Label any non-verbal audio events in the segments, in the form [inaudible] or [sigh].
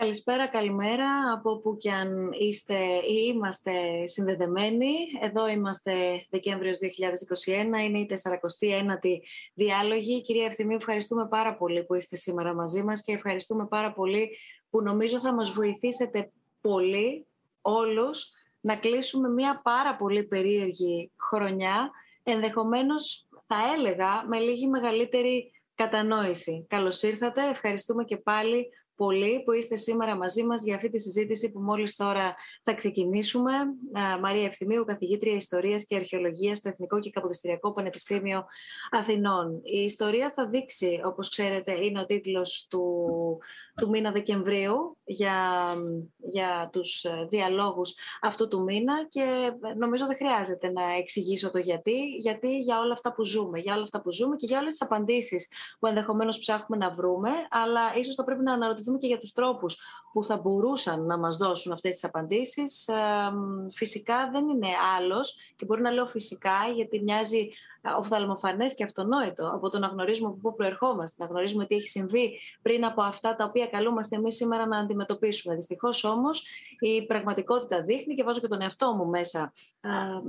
Καλησπέρα, καλημέρα από όπου και αν είστε ή είμαστε συνδεδεμένοι. Εδώ είμαστε Δεκέμβριος 2021, είναι η 49η διάλογη. Κυρία Ευθυμή, ευχαριστούμε πάρα πολύ που είστε σήμερα μαζί μας και ευχαριστούμε πάρα πολύ που νομίζω θα μας βοηθήσετε πολύ όλους να κλείσουμε μια πάρα πολύ περίεργη χρονιά, ενδεχομένως θα έλεγα με λίγη μεγαλύτερη κατανόηση. Καλώς ήρθατε, ευχαριστούμε και πάλι πολύ που είστε σήμερα μαζί μας για αυτή τη συζήτηση που μόλις τώρα θα ξεκινήσουμε. Μαρία Ευθυμίου, καθηγήτρια Ιστορίας και Αρχαιολογίας στο Εθνικό και Καποδιστριακό Πανεπιστήμιο Αθηνών. Η ιστορία θα δείξει, όπως ξέρετε, είναι ο τίτλος του, του μήνα Δεκεμβρίου για, για τους διαλόγους αυτού του μήνα και νομίζω δεν χρειάζεται να εξηγήσω το γιατί, γιατί για όλα αυτά που ζούμε, για όλα αυτά που ζούμε και για όλες τις απαντήσεις που ενδεχομένως ψάχνουμε να βρούμε, αλλά ίσως θα πρέπει να αναρωτηθούμε και για τους τρόπους που θα μπορούσαν να μας δώσουν αυτές τις απαντήσεις. Φυσικά δεν είναι άλλος και μπορεί να λέω φυσικά γιατί μοιάζει οφθαλμοφανές και αυτονόητο από το να γνωρίζουμε από πού προερχόμαστε, να γνωρίζουμε τι έχει συμβεί πριν από αυτά τα οποία καλούμαστε εμείς σήμερα να αντιμετωπίσουμε. Δυστυχώς όμως η πραγματικότητα δείχνει και βάζω και τον εαυτό μου μέσα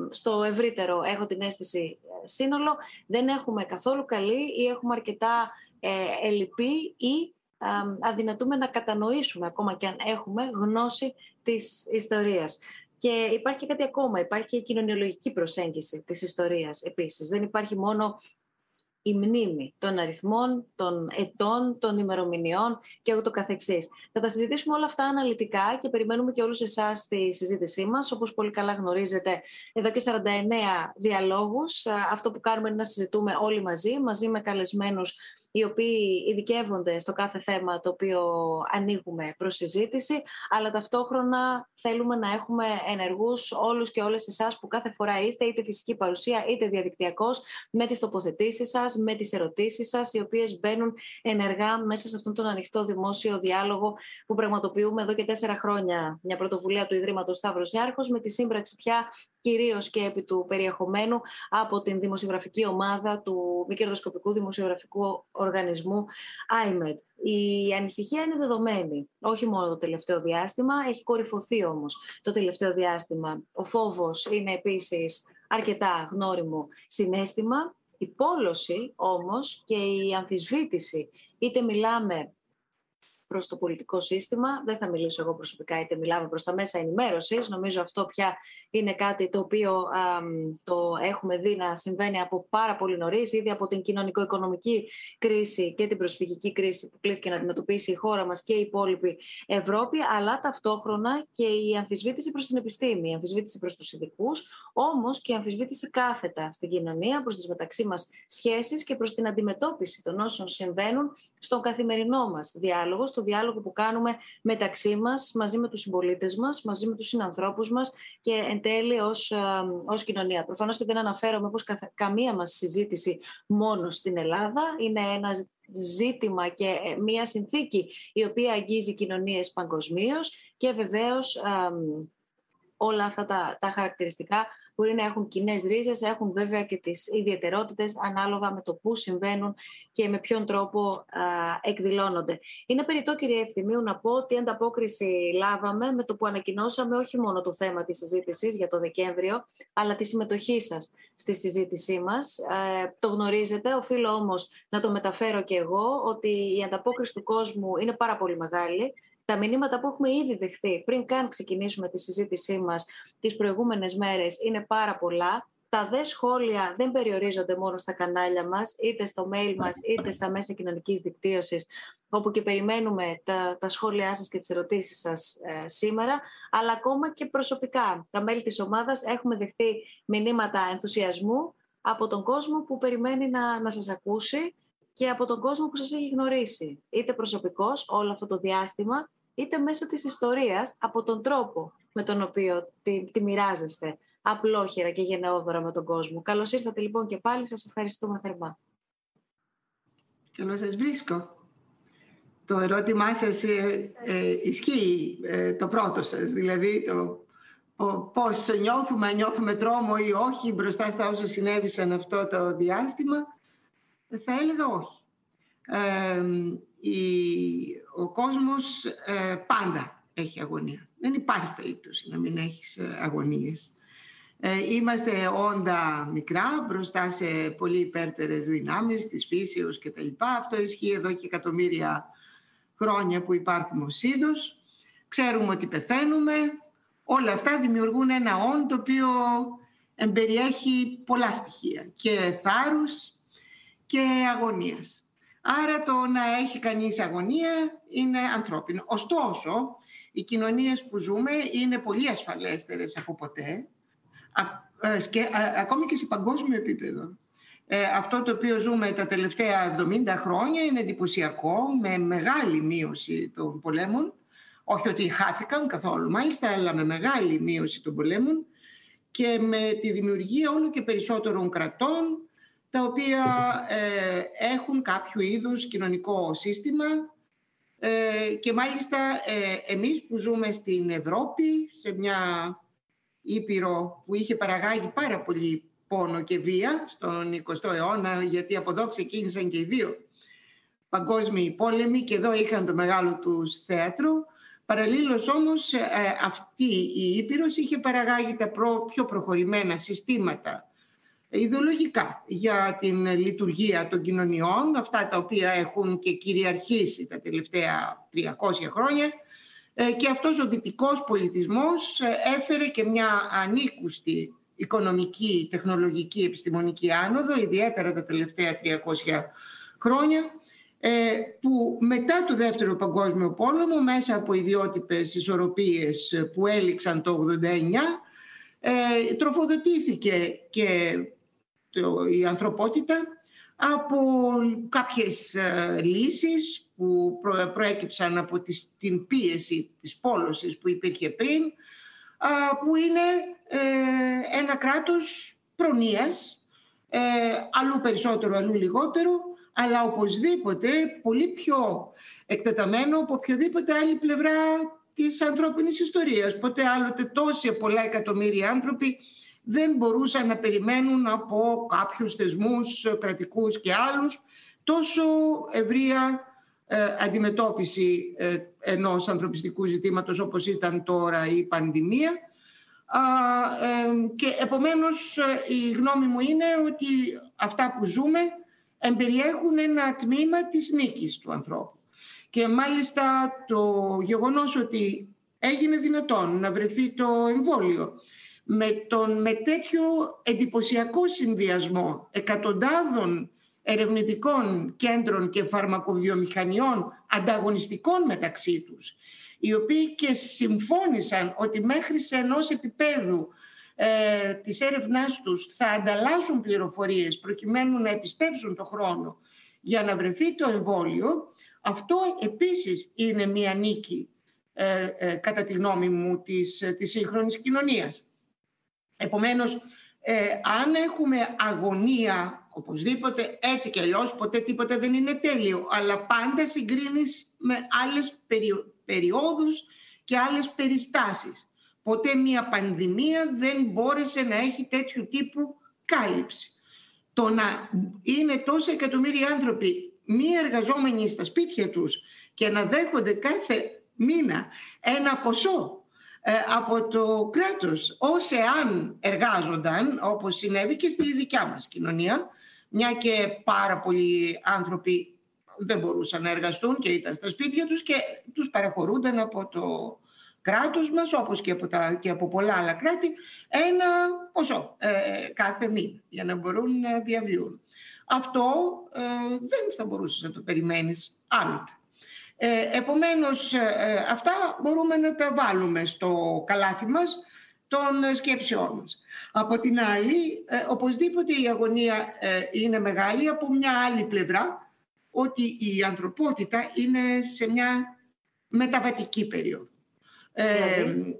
στο ευρύτερο, έχω την αίσθηση ε, σύνολο, δεν έχουμε καθόλου καλή ή έχουμε αρκετά ε, ελλειπή ή αδυνατούμε να κατανοήσουμε ακόμα και αν έχουμε γνώση της ιστορίας. Και υπάρχει κάτι ακόμα, υπάρχει η κοινωνιολογική προσέγγιση της ιστορίας επίσης. Δεν υπάρχει μόνο η μνήμη των αριθμών, των ετών, των ημερομηνιών και ούτω καθεξής. Θα τα συζητήσουμε όλα αυτά αναλυτικά και περιμένουμε και όλους εσάς στη συζήτησή μας. Όπως πολύ καλά γνωρίζετε, εδώ και 49 διαλόγους. Αυτό που κάνουμε είναι να συζητούμε όλοι μαζί, μαζί με καλεσμένους οι οποίοι ειδικεύονται στο κάθε θέμα το οποίο ανοίγουμε προς συζήτηση, αλλά ταυτόχρονα θέλουμε να έχουμε ενεργούς όλους και όλες εσάς που κάθε φορά είστε, είτε φυσική παρουσία είτε διαδικτυακός, με τις τοποθετήσεις σας, με τις ερωτήσεις σας, οι οποίες μπαίνουν ενεργά μέσα σε αυτόν τον ανοιχτό δημόσιο διάλογο που πραγματοποιούμε εδώ και τέσσερα χρόνια. Μια πρωτοβουλία του Ιδρύματος Σταύρος Νιάρχος με τη σύμπραξη πια κυρίως και επί του περιεχομένου από την δημοσιογραφική ομάδα του μη κερδοσκοπικού δημοσιογραφικού οργανισμού IMED. Η ανησυχία είναι δεδομένη, όχι μόνο το τελευταίο διάστημα, έχει κορυφωθεί όμως το τελευταίο διάστημα. Ο φόβος είναι επίσης αρκετά γνώριμο συνέστημα. Η πόλωση όμως και η αμφισβήτηση, είτε μιλάμε προς το πολιτικό σύστημα. Δεν θα μιλήσω εγώ προσωπικά, είτε μιλάμε προς τα μέσα ενημέρωσης. Νομίζω αυτό πια είναι κάτι το οποίο α, το έχουμε δει να συμβαίνει από πάρα πολύ νωρίς, ήδη από την κοινωνικο-οικονομική κρίση και την προσφυγική κρίση που κλείθηκε να αντιμετωπίσει η χώρα μας και η υπόλοιπη Ευρώπη, αλλά ταυτόχρονα και η αμφισβήτηση προς την επιστήμη, η αμφισβήτηση προς τους ειδικούς, όμως και η αμφισβήτηση κάθετα στην κοινωνία, προς τις μεταξύ μας σχέσεις και προς την αντιμετώπιση των όσων συμβαίνουν στον καθημερινό μας διάλογο, στο διάλογο που κάνουμε μεταξύ μας, μαζί με τους συμπολίτες μας, μαζί με τους συνανθρώπους μας και εν τέλει ως, ως κοινωνία. Προφανώς και δεν αναφέρομαι πως καμία μας συζήτηση μόνο στην Ελλάδα. Είναι ένα ζήτημα και ε, μία συνθήκη η οποία αγγίζει κοινωνίες παγκοσμίως και βεβαίως όλα αυτά τα, τα χαρακτηριστικά μπορεί να έχουν κοινές ρίζες, έχουν βέβαια και τις ιδιαιτερότητες ανάλογα με το πού συμβαίνουν και με ποιον τρόπο α, εκδηλώνονται. Είναι περιττό, κύριε Ευθυμίου, να πω ότι ανταπόκριση λάβαμε με το που ανακοινώσαμε όχι μόνο το θέμα της συζήτησης για το Δεκέμβριο, αλλά τη συμμετοχή σας στη συζήτησή μας. Ε, το γνωρίζετε, οφείλω όμως να το μεταφέρω και εγώ ότι η ανταπόκριση του κόσμου είναι πάρα πολύ μεγάλη. Τα μηνύματα που έχουμε ήδη δεχθεί πριν καν ξεκινήσουμε τη συζήτησή μας τις προηγούμενες μέρες είναι πάρα πολλά. Τα δε σχόλια δεν περιορίζονται μόνο στα κανάλια μας, είτε στο mail μας, είτε στα μέσα κοινωνικής δικτύωσης, όπου και περιμένουμε τα, τα σχόλιά σας και τις ερωτήσεις σας ε, σήμερα, αλλά ακόμα και προσωπικά. Τα μέλη της ομάδας έχουμε δεχθεί μηνύματα ενθουσιασμού από τον κόσμο που περιμένει να, να σας ακούσει και από τον κόσμο που σας έχει γνωρίσει, είτε προσωπικός όλο αυτό το διάστημα, είτε μέσω της ιστορίας από τον τρόπο με τον οποίο τη, τη μοιράζεστε απλόχερα και γενναιόδωρα με τον κόσμο. Καλώς ήρθατε λοιπόν και πάλι, σας ευχαριστούμε θερμά. Καλώς σας βρίσκω. Το ερώτημά σας ε, ε, ισχύει ε, το πρώτο σας, δηλαδή το πώς νιώθουμε, νιώθουμε τρόμο ή όχι μπροστά στα όσα συνέβησαν αυτό το διάστημα, θα έλεγα όχι. η ο κόσμος ε, πάντα έχει αγωνία. Δεν υπάρχει περίπτωση να μην έχεις ε, αγωνίες. Ε, είμαστε όντα μικρά μπροστά σε πολύ υπέρτερες δυνάμεις της φύσεως και τα λοιπά. Αυτό ισχύει εδώ και εκατομμύρια χρόνια που υπάρχουμε ως είδος. Ξέρουμε ότι πεθαίνουμε. Όλα αυτά δημιουργούν ένα όν το οποίο εμπεριέχει πολλά στοιχεία και θάρρους και αγωνίας. Άρα το να έχει κανείς αγωνία είναι ανθρώπινο. Ωστόσο, οι κοινωνίες που ζούμε είναι πολύ ασφαλέστερες από ποτέ, και, ακόμη και σε παγκόσμιο επίπεδο. Ε, αυτό το οποίο ζούμε τα τελευταία 70 χρόνια είναι εντυπωσιακό, με μεγάλη μείωση των πολέμων. Όχι ότι χάθηκαν καθόλου μάλιστα, αλλά με μεγάλη μείωση των πολέμων και με τη δημιουργία όλο και περισσότερων κρατών τα οποία ε, έχουν κάποιο είδους κοινωνικό σύστημα ε, και μάλιστα ε, εμείς που ζούμε στην Ευρώπη, σε μια Ήπειρο που είχε παραγάγει πάρα πολύ πόνο και βία στον 20ο αιώνα, γιατί από εδώ ξεκίνησαν και οι δύο παγκόσμιοι πόλεμοι και εδώ είχαν το μεγάλο τους θέατρο. Παραλλήλως όμως αυτή η Ήπειρος είχε παραγάγει τα πιο προχωρημένα συστήματα ιδεολογικά για την λειτουργία των κοινωνιών, αυτά τα οποία έχουν και κυριαρχήσει τα τελευταία 300 χρόνια. Ε, και αυτός ο δυτικός πολιτισμός ε, έφερε και μια ανήκουστη οικονομική, τεχνολογική, επιστημονική άνοδο, ιδιαίτερα τα τελευταία 300 χρόνια, ε, που μετά το Δεύτερο Παγκόσμιο Πόλεμο, μέσα από ιδιότυπες ισορροπίες που έληξαν το 89, τροφοδοτήθηκε και η ανθρωπότητα από κάποιες ε, λύσεις που προέκυψαν από την πίεση της πόλωσης που υπήρχε πριν, που είναι ε, ένα κράτος προνοίας, ε, αλλού περισσότερο, αλλού λιγότερο, αλλά οπωσδήποτε πολύ πιο εκτεταμένο από οποιοδήποτε άλλη πλευρά της ανθρώπινης ιστορίας. Ποτέ άλλοτε τόσοι πολλά εκατομμύρια άνθρωποι δεν μπορούσαν να περιμένουν από κάποιους θεσμούς κρατικούς και άλλους τόσο ευρεία ε, αντιμετώπιση ε, ενός ανθρωπιστικού ζητήματος όπως ήταν τώρα η πανδημία ε, και επομένως η γνώμη μου είναι ότι αυτά που ζούμε εμπεριέχουν ένα τμήμα της νίκης του ανθρώπου. Και μάλιστα το γεγονός ότι έγινε δυνατόν να βρεθεί το εμβόλιο με, τον, με τέτοιο εντυπωσιακό συνδυασμό εκατοντάδων ερευνητικών κέντρων και φαρμακοβιομηχανιών ανταγωνιστικών μεταξύ τους, οι οποίοι και συμφώνησαν ότι μέχρι σε ενός επίπεδου ε, της έρευνάς τους θα ανταλλάσσουν πληροφορίες προκειμένου να επισπεύσουν το χρόνο για να βρεθεί το εμβόλιο, αυτό επίσης είναι μια νίκη, ε, ε, κατά τη γνώμη μου, της, της σύγχρονης κοινωνίας. Επομένως, ε, αν έχουμε αγωνία, οπωσδήποτε έτσι και αλλιώς ποτέ τίποτα δεν είναι τέλειο, αλλά πάντα συγκρίνεις με άλλες περιο, περιόδους και άλλες περιστάσεις. Ποτέ μια πανδημία δεν μπόρεσε να έχει τέτοιου τύπου κάλυψη. Το να είναι τόσοι εκατομμύρια άνθρωποι μη εργαζόμενοι στα σπίτια τους και να δέχονται κάθε μήνα ένα ποσό ε, από το κράτος ως εάν εργάζονταν όπως συνέβη και στη δικιά μας κοινωνία μια και πάρα πολλοί άνθρωποι δεν μπορούσαν να εργαστούν και ήταν στα σπίτια τους και τους παραχωρούνταν από το κράτος μας όπως και από, τα, και από πολλά άλλα κράτη ένα ποσό ε, κάθε μήνα για να μπορούν να διαβιούν. Αυτό ε, δεν θα μπορούσες να το περιμένεις άλλοτε. Ε, επομένως, ε, ε, αυτά μπορούμε να τα βάλουμε στο καλάθι μας των σκέψεών μας. Από την άλλη, οπωσδήποτε η αγωνία είναι μεγάλη από μια άλλη πλευρά, ότι η ανθρωπότητα είναι σε μια μεταβατική περίοδο. Δηλαδή;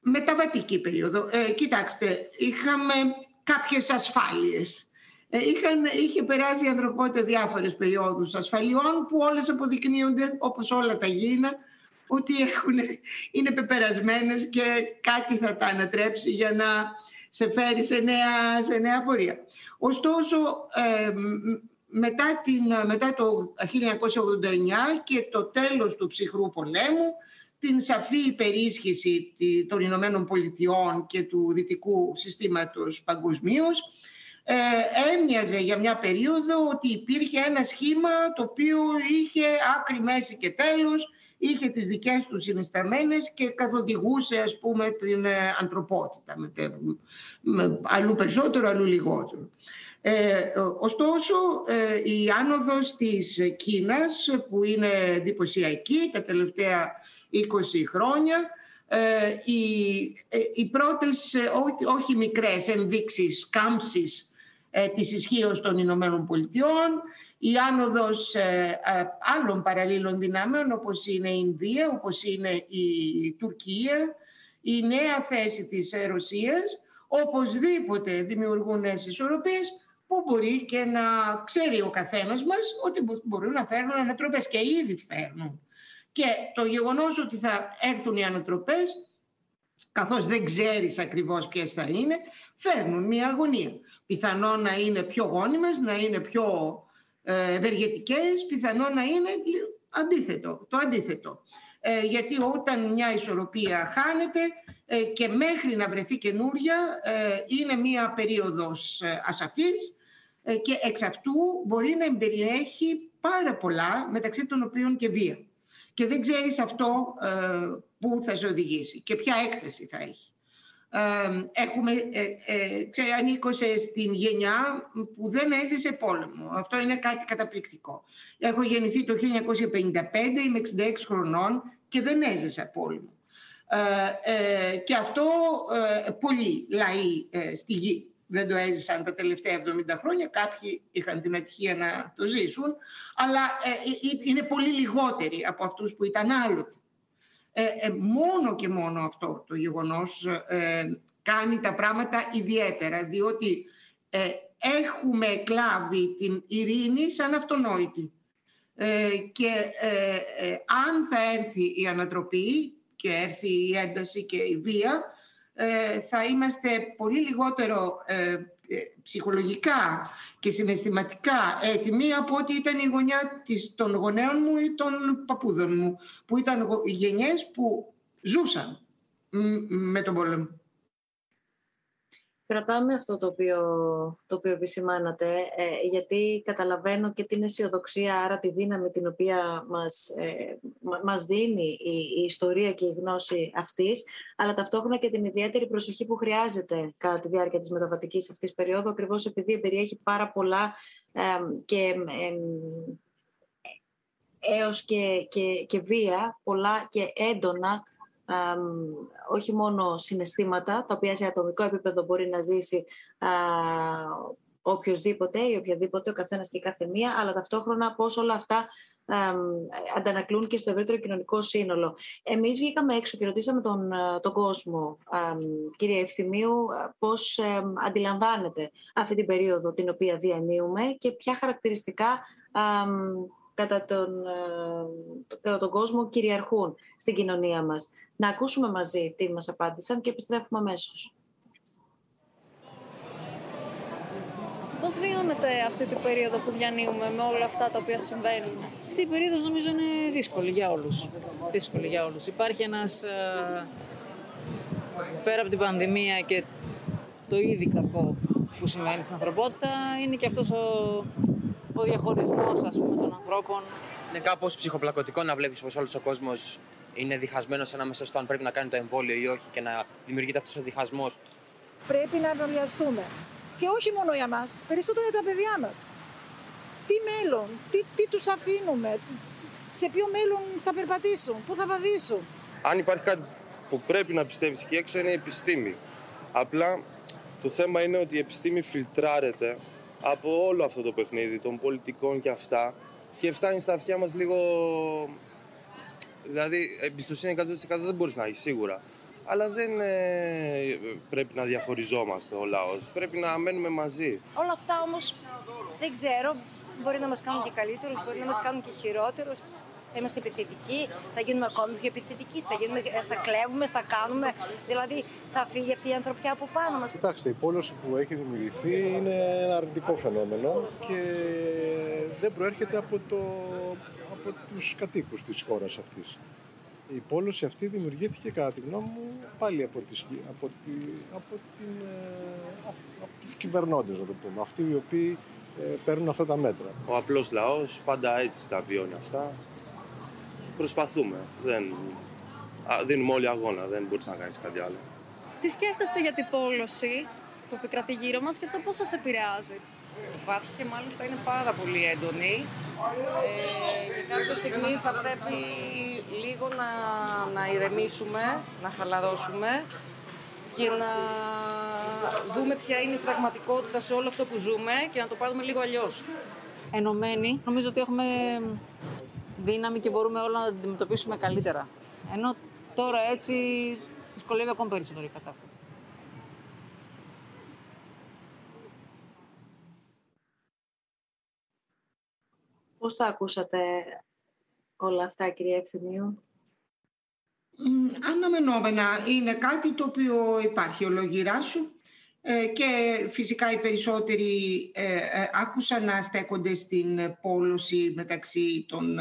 μεταβατική περίοδο. κοιτάξτε, είχαμε κάποιες ασφάλειες ε, είχαν, είχε περάσει η ανθρωπότητα διάφορες περιόδους ασφαλιών που όλες αποδεικνύονται όπως όλα τα γίνα ότι έχουν, είναι πεπερασμένες και κάτι θα τα ανατρέψει για να σε φέρει σε νέα, σε νέα πορεία. Ωστόσο, μετά, την, μετά το 1989 και το τέλος του ψυχρού πολέμου, την σαφή υπερίσχυση των Ηνωμένων Πολιτειών και του δυτικού συστήματος παγκοσμίως. Ε, έμοιαζε για μια περίοδο ότι υπήρχε ένα σχήμα το οποίο είχε άκρη, μέση και τέλος, είχε τις δικές του συνισταμένες και καθοδηγούσε ας πούμε την ε, ανθρωπότητα, με, με, αλλού περισσότερο, αλλού λιγότερο. Ε, ωστόσο, ε, η άνοδος της Κίνας που είναι εντυπωσιακή τα τελευταία 20 χρόνια ε, οι, ε, οι πρώτες όχι μικρές ενδείξεις κάμψης της ισχύως των Ηνωμένων Πολιτειών η άνοδος άλλων παραλλήλων δυνάμεων όπως είναι η Ινδία, όπως είναι η Τουρκία η νέα θέση της Ρωσίας οπωσδήποτε δημιουργούν νέες ισορροπίες που μπορεί και να ξέρει ο καθένας μας ότι μπορούν να φέρνουν ανατροπές και ήδη φέρνουν. Και το γεγονός ότι θα έρθουν οι ανατροπές, καθώς δεν ξέρεις ακριβώς ποιες θα είναι, φέρνουν μια αγωνία. Πιθανό να είναι πιο γόνιμες, να είναι πιο ε, ευεργετικές, πιθανό να είναι αντίθετο, το αντίθετο. Ε, γιατί όταν μια ισορροπία χάνεται ε, και μέχρι να βρεθεί καινούρια ε, είναι μια περίοδος ασαφής ε, και εξ αυτού μπορεί να εμπεριέχει πάρα πολλά, μεταξύ των οποίων και βία. Και δεν ξέρεις αυτό ε, που θα σε οδηγήσει και ποια έκθεση θα έχει. Ε, έχουμε, ε, ξέρω, ανήκω στην γενιά που δεν έζησε πόλεμο. Αυτό είναι κάτι καταπληκτικό. Έχω γεννηθεί το 1955, είμαι 66 χρονών και δεν έζησα πόλεμο. και αυτό πολλοί λαοί στη γη δεν το έζησαν τα τελευταία 70 χρόνια. Κάποιοι είχαν την ατυχία να το ζήσουν, αλλά ε, ε, ε, είναι πολύ λιγότεροι από αυτούς που ήταν άλλοτε. Μόνο και μόνο αυτό το γεγονός κάνει τα πράγματα ιδιαίτερα, διότι έχουμε κλάβει την ειρήνη σαν αυτονόητη. και αν θα έρθει η ανατροπή και έρθει η ένταση και η βία, ε, θα είμαστε πολύ λιγότερο ε, ε, ψυχολογικά και συναισθηματικά έτοιμοι από ότι ήταν η γωνιά της, των γονέων μου ή των παππούδων μου, που ήταν οι γενιές που ζούσαν με τον πόλεμο. Κρατάμε αυτό το οποίο, το οποίο επισημάνατε, ε, γιατί καταλαβαίνω και την αισιοδοξία, άρα τη δύναμη την οποία μας, ε, μας δίνει η, ιστορία και η γνώση αυτής, αλλά ταυτόχρονα και την ιδιαίτερη προσοχή που χρειάζεται κατά τη διάρκεια της μεταβατικής αυτής περίοδου, ακριβώς επειδή περιέχει πάρα πολλά ε, και έως και, και, και βία, πολλά και έντονα όχι μόνο συναισθήματα, τα οποία σε ατομικό επίπεδο μπορεί να ζήσει α, οποιοδήποτε ή οποιαδήποτε, ο καθένας και η κάθε μία, αλλά ταυτόχρονα πώς όλα αυτά αντανακλούν και στο ευρύτερο κοινωνικό σύνολο. Εμείς βγήκαμε έξω και ρωτήσαμε τον, τον κόσμο, κύριε Ευθυμίου, πώς αντιλαμβάνεται αυτή την περίοδο την οποία διανύουμε και ποια χαρακτηριστικά κατά τον, κατά τον κόσμο κυριαρχούν στην κοινωνία μας να ακούσουμε μαζί τι μας απάντησαν και επιστρέφουμε αμέσως. Πώς βιώνετε αυτή την περίοδο που διανύουμε με όλα αυτά τα οποία συμβαίνουν; Αυτή η περίοδος νομίζω είναι δύσκολη για όλους. Δύσκολη για όλους. Υπάρχει ένας, ε, πέρα από την πανδημία και το ήδη κακό που συμβαίνει στην ανθρωπότητα, είναι και αυτός ο, ο διαχωρισμός ας πούμε, των ανθρώπων. Είναι κάπως ψυχοπλακωτικό να βλέπεις πως όλος ο κόσμος είναι διχασμένος ανάμεσα στο αν πρέπει να κάνει το εμβόλιο ή όχι και να δημιουργείται αυτός ο διχασμός. Πρέπει να εμβολιαστούμε. Και όχι μόνο για μας, περισσότερο για τα παιδιά μας. Τι μέλλον, τι, τι τους αφήνουμε, σε ποιο μέλλον θα περπατήσουν, πού θα βαδίσουν. Αν υπάρχει κάτι που πρέπει να πιστεύεις εκεί έξω είναι η επιστήμη. Απλά το θέμα είναι ότι η επιστήμη φιλτράρεται από όλο αυτό το παιχνίδι των πολιτικών και αυτά και φτάνει στα αυτιά μας λίγο Δηλαδή, εμπιστοσύνη 100% δεν μπορείς να έχεις σίγουρα. Αλλά δεν ε, πρέπει να διαχωριζόμαστε ο λαός. Πρέπει να μένουμε μαζί. Όλα αυτά όμως δεν ξέρω. Μπορεί να μας κάνουν και καλύτερους, μπορεί να μας κάνουν και χειρότερους. Θα είμαστε επιθετικοί, θα γίνουμε ακόμη πιο επιθετικοί, θα, γίνουμε, θα κλέβουμε, θα κάνουμε. Δηλαδή θα φύγει αυτή η ανθρωπιά από πάνω μας. Κοιτάξτε, η πόλωση που έχει δημιουργηθεί είναι ένα αρνητικό φαινόμενο και δεν προέρχεται από, το, από τους κατοίκους της χώρας αυτής. Η πόλωση αυτή δημιουργήθηκε κατά τη γνώμη μου πάλι από, τις, από, τη, από, την, ε, από τους κυβερνώντες, να το πούμε, αυτοί οι οποίοι ε, παίρνουν αυτά τα μέτρα. Ο απλός λαός πάντα έτσι τα βιώνει αυτά. Προσπαθούμε. Δεν... Δίνουμε όλοι αγώνα, δεν μπορείς να κάνεις κάτι άλλο. Τι σκέφτεστε για την πόλωση που επικρατεί γύρω μας και αυτό πώς σας επηρεάζει; Υπάρχει και μάλιστα είναι πάρα πολύ έντονη. Ε, και κάποια στιγμή θα πρέπει λίγο να, να ηρεμήσουμε, να χαλαρώσουμε και να δούμε ποια είναι η πραγματικότητα σε όλο αυτό που ζούμε και να το πάρουμε λίγο αλλιώς. Ενωμένοι, νομίζω ότι έχουμε δύναμη και μπορούμε όλα να την αντιμετωπίσουμε καλύτερα. Ενώ τώρα έτσι δυσκολεύει ακόμα περισσότερο η κατάσταση. Πώς τα ακούσατε όλα αυτά, κυρία Ευθυμίου; Αναμενόμενα είναι κάτι το οποίο υπάρχει ολογυρά σου; ε, και φυσικά οι περισσότεροι ε, ε, άκουσαν να στέκονται στην πόλωση μεταξύ των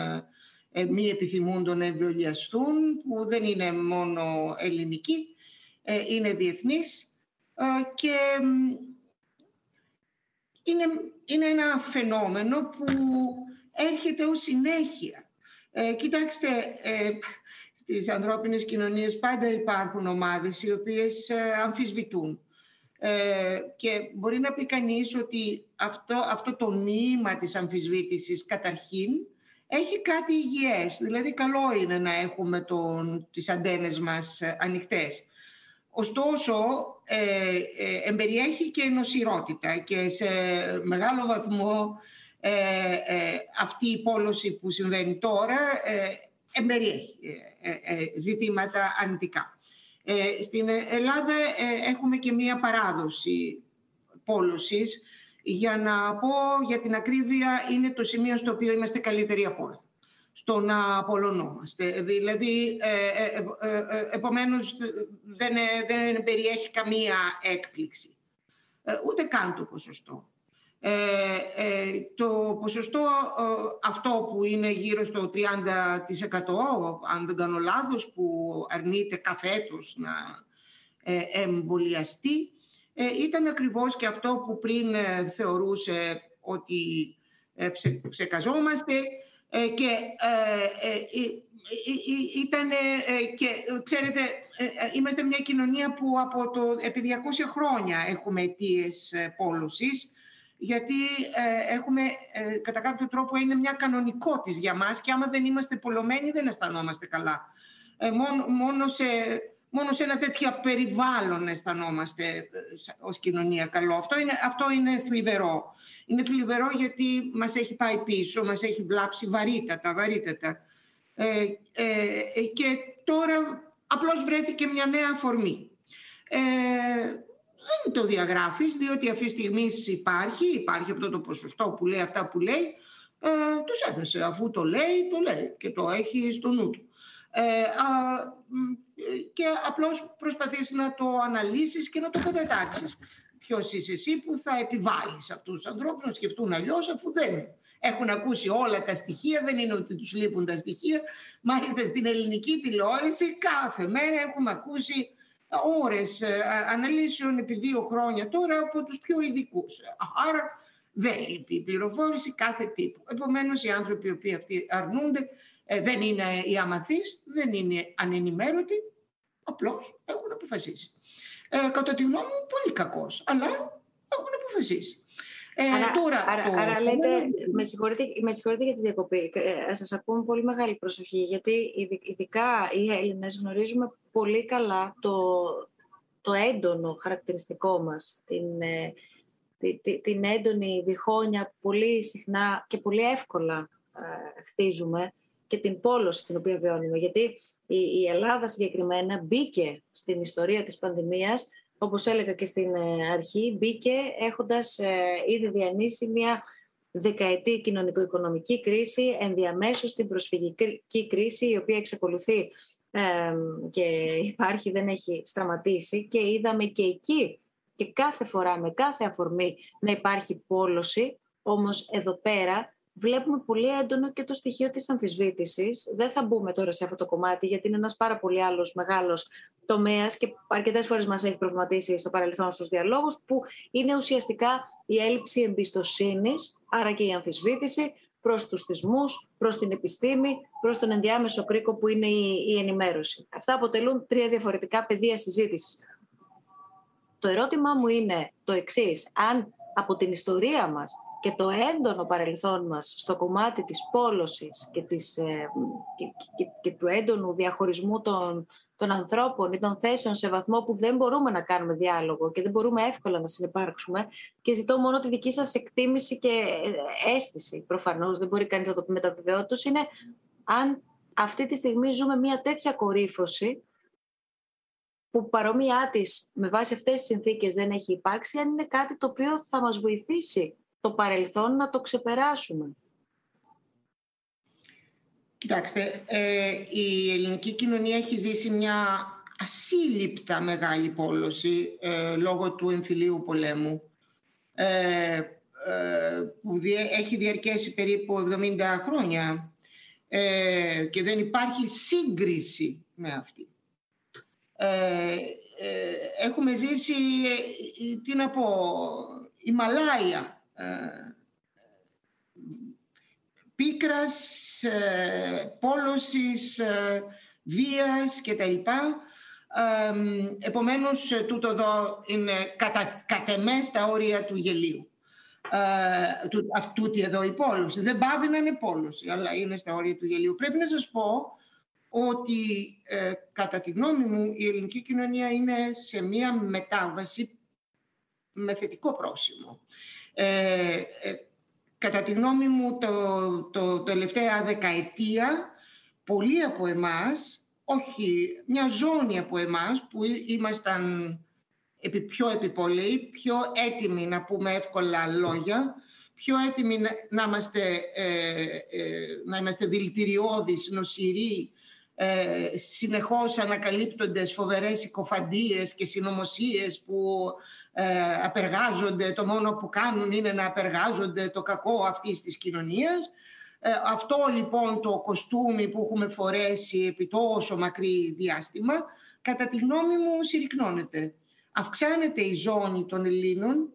μη επιθυμούντων να εμβολιαστούν που δεν είναι μόνο ελληνική, είναι διεθνής και είναι, είναι ένα φαινόμενο που έρχεται ως συνέχεια. κοιτάξτε, στις ανθρώπινες κοινωνίες πάντα υπάρχουν ομάδες οι οποίες αμφισβητούν ε, και μπορεί να πει κανείς ότι αυτό, αυτό το νήμα της αμφισβήτησης καταρχήν έχει κάτι υγιές. Δηλαδή καλό είναι να έχουμε τον, τις αντένες μας ε, ανοιχτές. Ωστόσο, ε, ε, εμπεριέχει και νοσηρότητα και σε μεγάλο βαθμό ε, αυτή η πόλωση που συμβαίνει τώρα εμπεριέχει ζητήματα αρνητικά. Ε, στην Ελλάδα ε, έχουμε και μία παράδοση πόλωσης. Για να πω για την ακρίβεια, είναι το σημείο στο οποίο είμαστε καλύτεροι από όλα. Στο να απολωνόμαστε. Δηλαδή, ε, ε, ε επομένως, δεν, δεν περιέχει καμία έκπληξη. Ούτε καν το ποσοστό. Ε, ε, το ποσοστό ε, αυτό που είναι γύρω στο 30% αν δεν κάνω λάθος που αρνείται καθέτος να εμβολιαστεί ήταν ακριβώς και αυτό που πριν θεωρούσε ότι ψεκαζόμαστε και ήταν και ξέρετε είμαστε μια κοινωνία που από το επί 200 χρόνια έχουμε αιτίες πόλωσης γιατί ε, έχουμε, ε, κατά κάποιο τρόπο είναι μια κανονικότης για μας και άμα δεν είμαστε πολλωμένοι δεν αισθανόμαστε καλά. Ε, μόνο, μόνο, σε, μόνο σε ένα τέτοιο περιβάλλον αισθανόμαστε ε, ως κοινωνία καλό. Αυτό είναι, αυτό είναι θλιβερό. Είναι θλιβερό γιατί μας έχει πάει πίσω, μας έχει βλάψει βαρύτατα, βαρύτατα. Ε, ε, και τώρα απλώς βρέθηκε μια νέα αφορμή. Ε, δεν το διαγράφεις, διότι αυτή τη στιγμή υπάρχει, υπάρχει αυτό το ποσοστό που λέει αυτά που λέει, ε, τους έδεσε. Αφού το λέει, το λέει και το έχει στο νου του. Ε, και απλώς προσπαθείς να το αναλύσεις και να το κατατάξεις. Ποιος είσαι εσύ που θα επιβάλλεις αυτούς τους ανθρώπους να σκεφτούν αλλιώς αφού δεν έχουν ακούσει όλα τα στοιχεία, δεν είναι ότι τους λείπουν τα στοιχεία. Μάλιστα στην ελληνική τηλεόραση κάθε μέρα έχουμε ακούσει ώρες ε, αναλύσεων επί δύο χρόνια τώρα από τους πιο ειδικούς. Άρα δεν λείπει η πληροφόρηση κάθε τύπου. Επομένως οι άνθρωποι οι οποίοι αυτοί αρνούνται ε, δεν είναι οι αμαθείς, δεν είναι ανενημέρωτοι, απλώς έχουν αποφασίσει. Ε, κατά τη γνώμη μου πολύ κακός, αλλά έχουν αποφασίσει. Ε, άρα, τώρα, άρα, άρα λέτε, με συγχωρείτε, με συγχωρείτε για τη διακοπή, ε, σας ακούμε πολύ μεγάλη προσοχή, γιατί ειδικά οι Έλληνες γνωρίζουμε πολύ καλά το, το έντονο χαρακτηριστικό μας, την, ε, την, την έντονη διχόνοια πολύ συχνά και πολύ εύκολα ε, χτίζουμε και την πόλωση την οποία βιώνουμε. Γιατί η, η Ελλάδα συγκεκριμένα μπήκε στην ιστορία της πανδημίας όπως έλεγα και στην ε, αρχή, μπήκε έχοντας ε, ήδη διανύσει μια δεκαετή κοινωνικο-οικονομική κρίση, ενδιαμέσως την προσφυγική κρίση, η οποία εξακολουθεί και υπάρχει, δεν έχει σταματήσει. Και είδαμε και εκεί και κάθε φορά με κάθε αφορμή να υπάρχει πόλωση, όμως εδώ πέρα βλέπουμε πολύ έντονο και το στοιχείο της αμφισβήτησης. Δεν θα μπούμε τώρα σε αυτό το κομμάτι γιατί είναι ένας πάρα πολύ άλλος μεγάλος τομέας και αρκετές φορές μας έχει προβληματίσει στο παρελθόν στους διαλόγους που είναι ουσιαστικά η έλλειψη εμπιστοσύνης, άρα και η αμφισβήτηση προς τους θεσμούς, προς την επιστήμη, προς τον ενδιάμεσο κρίκο που είναι η, η ενημέρωση. Αυτά αποτελούν τρία διαφορετικά πεδία συζήτησης. Το ερώτημά μου είναι το εξής. Αν από την ιστορία μας και το έντονο παρελθόν μας στο κομμάτι της πόλωσης και, της, ε, και, και, του έντονου διαχωρισμού των, των ανθρώπων ή των θέσεων σε βαθμό που δεν μπορούμε να κάνουμε διάλογο και δεν μπορούμε εύκολα να συνεπάρξουμε και ζητώ μόνο τη δική σας εκτίμηση και ε, αίσθηση προφανώς, δεν μπορεί κανείς να το πει με τα είναι αν αυτή τη στιγμή ζούμε μια τέτοια κορύφωση που παρόμοιά της με βάση αυτές τις συνθήκες δεν έχει υπάρξει, αν είναι κάτι το οποίο θα μας βοηθήσει το παρελθόν να το ξεπεράσουμε. Κοιτάξτε, ε, η ελληνική κοινωνία έχει ζήσει μια ασύλληπτα μεγάλη πόλωση ε, λόγω του εμφυλίου πολέμου ε, που έχει διαρκέσει περίπου 70 χρόνια και δεν υπάρχει σύγκριση με αυτή. Έχουμε ζήσει, τι να πω, η Μαλάια πίκρας, ε, πόλωσης, ε, βίας κτλ. Επομένως, τούτο εδώ είναι κατα, κατεμέ στα όρια του γελίου. Τούτη εδώ η πόλωση. Δεν πάβει να είναι πόλωση, αλλά είναι στα όρια του γελίου. Πρέπει να σας πω ότι ε, κατά τη γνώμη μου η ελληνική κοινωνία είναι σε μία μετάβαση με θετικό πρόσημο. Ε, Κατά τη γνώμη μου, το, το, τελευταία δεκαετία, πολλοί από εμάς, όχι μια ζώνη από εμάς που ήμασταν πιο επιπολοί, πιο έτοιμοι να πούμε εύκολα λόγια, πιο έτοιμοι να, είμαστε, ε, ε, να είμαστε δηλητηριώδεις, νοσηροί, ε, συνεχώς ανακαλύπτονται φοβερές συκοφαντίες και συνωμοσίες που ε, απεργάζονται, το μόνο που κάνουν είναι να απεργάζονται το κακό αυτής της κοινωνίας. Ε, αυτό λοιπόν το κοστούμι που έχουμε φορέσει επί τόσο μακρύ διάστημα, κατά τη γνώμη μου συρρυκνώνεται. Αυξάνεται η ζώνη των Ελλήνων